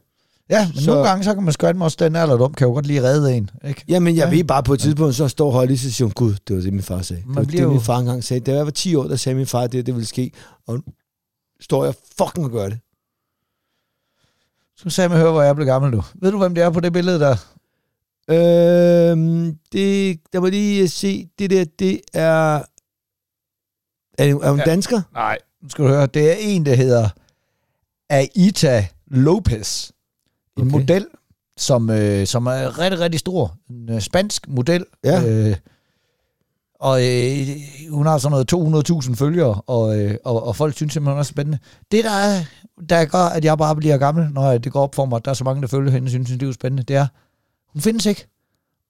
Ja, men Så- nogle gange, så kan man skønne også den alderdom, kan jo godt lige redde en. Ikke? Jamen, jeg Ja. ved bare på et tidspunkt, så står Holly, så siger gud, det var det, min far sagde. Det Man var bliver det, jo- min far engang sagde. Da jeg var 10 år, der sagde min far, at det, det ville ske. Og nu står jeg fucking og gør det. Så sagde man, høre, hvor jeg blev gammel nu. Ved du, hvem det er på det billede der? Øhm, det, der må lige se, det der, det er... Er, det, er hun ja. dansker? Nej. Nu skal du høre, det er en, der hedder Aita Lopez. En Okay. model, som, øh, som er rigtig, rigtig stor. En øh, spansk model. Ja. Øh, og øh, hun har sådan noget 200.000 følgere, og, øh, og, og folk synes simpelthen, hun er spændende. Det, der, er, der gør, at jeg bare bliver gammel, når det går op for mig, at der er så mange, der følger hende, synes, det er spændende, det er, hun findes ikke.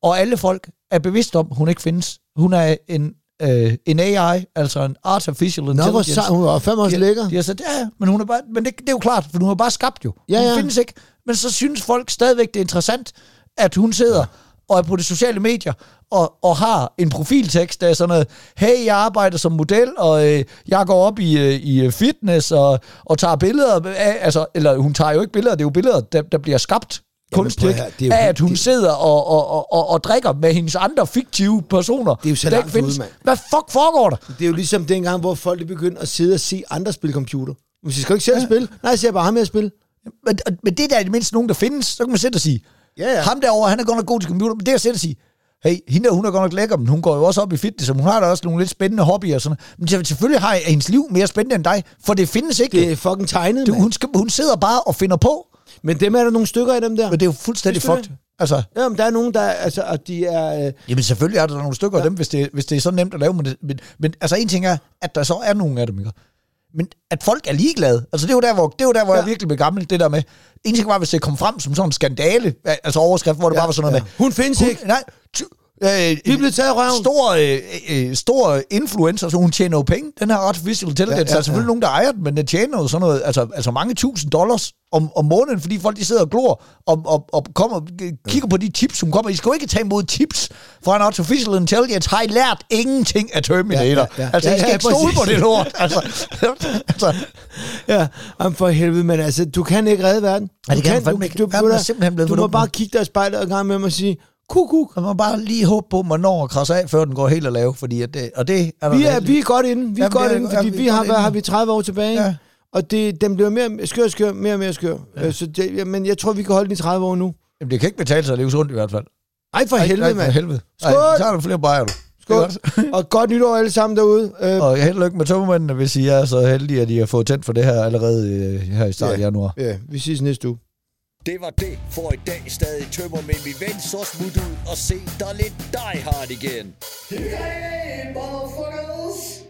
Og alle folk er bevidst om, hun ikke findes. Hun er en, øh, en AI, altså en Artificial Nå, Intelligence. hvor sej, hun var også De- lækker. De har sagt, ja, ja, men, hun er bare, men det, det er jo klart, for hun er bare skabt jo. Ja, hun ja. findes ikke. Men så synes folk stadigvæk, det er interessant, at hun sidder og er på de sociale medier, og, og har en profiltekst, der er sådan noget, hey, jeg arbejder som model, og øh, jeg går op i, øh, i fitness, og, og tager billeder af, altså, eller hun tager jo ikke billeder, det er jo billeder, der, der bliver skabt kunstigt, det er jo af at hun det- sidder og, og, og, og, og drikker med hendes andre fiktive personer. Det er jo så langt findes. ude, mand. Hvad fuck foregår der? Det er jo ligesom dengang, hvor folk begyndte at sidde og se andre spille computer. Men skal ikke selv ja. spille? Nej, jeg ser bare ham med at spille. Men, men det er der i det mindste nogen, der findes. Så kan man sætte og sige, Ja, ja. ham derovre, han er godt nok god til computer. Men det er at sætte og sige, hey, hende der, hun er godt nok lækker, men hun går jo også op i fitness, og hun har da også nogle lidt spændende hobbyer og sådan. Men selvfølgelig har hendes liv mere spændende end dig, for det findes ikke. Det er fucking tegnet, du, hun, skal, hun sidder bare og finder på, Men dem er der nogle stykker af dem der. men det er jo fuldstændig fucked. Altså, Jamen, der er nogen, der, altså, og de er... Øh, jamen selvfølgelig er der nogle stykker ja. af dem, hvis det, hvis det er så nemt at lave. Men, det, men, men altså en ting er, at der så er nogle af dem, ikke? Men at folk er ligeglade, altså det er jo der, hvor, det er jo der, hvor ja. Jeg virkelig blev gammel, det der med, en ting var, hvis det kom frem som sådan en skandale, altså overskrift, hvor det ja, bare var sådan noget ja. med, Hun findes ikke. Nej, øh, Vi blevet taget røven. Stor, øh, øh, stor influencer, så hun tjener jo penge. Den her artificial intelligence, ja, ja, ja. der er selvfølgelig nogen, der ejer den, men den tjener jo sådan noget, altså, altså mange tusind dollars om, om måneden, fordi folk de sidder og glor og, og, og kommer, øh, kigger på de tips, hun kommer. I skal jo ikke tage imod tips fra en artificial intelligence. Har I lært ingenting af Terminator? Ja, ja, ja. Altså, Ja, I skal ja, ikke stole på det lort. Altså, altså, Ja, jamen for helvede, men altså, du kan ikke redde verden. Ja, det du kan ikke. Du, Verden du, er du, simpelthen blevet du for må bare kigge dig i spejlet og gang med og sige, kuk, kuk. man bare lige håbe på, man når at krasse af, før den går helt at lave, fordi at det, og det er Vi er, vi er godt inde, vi er Jamen, godt er- inde, fordi vi vi har, hvad har vi 30 år tilbage, Ja. og det, den bliver mere skør, og skør, mere og mere skør. Ja. Så det, men jeg tror, vi kan holde den i 30 år nu. Jamen, det kan ikke betale sig at leve sundt i hvert fald. Ej, for helvede, ej, for mand. helvede. Skål! Ej, så har du flere bajer, du. Skål. Og godt nytår alle sammen derude. Øh, Og held og lykke med tømmermændene, hvis I er så heldige, at I har fået tændt for det her allerede øh, her i start af Ja. januar. ja, vi ses næste uge. Det var det for i dag. Stadig tømmer med min ven, så smut ud og se dig lidt Die Hard igen. Hey, motherfucker!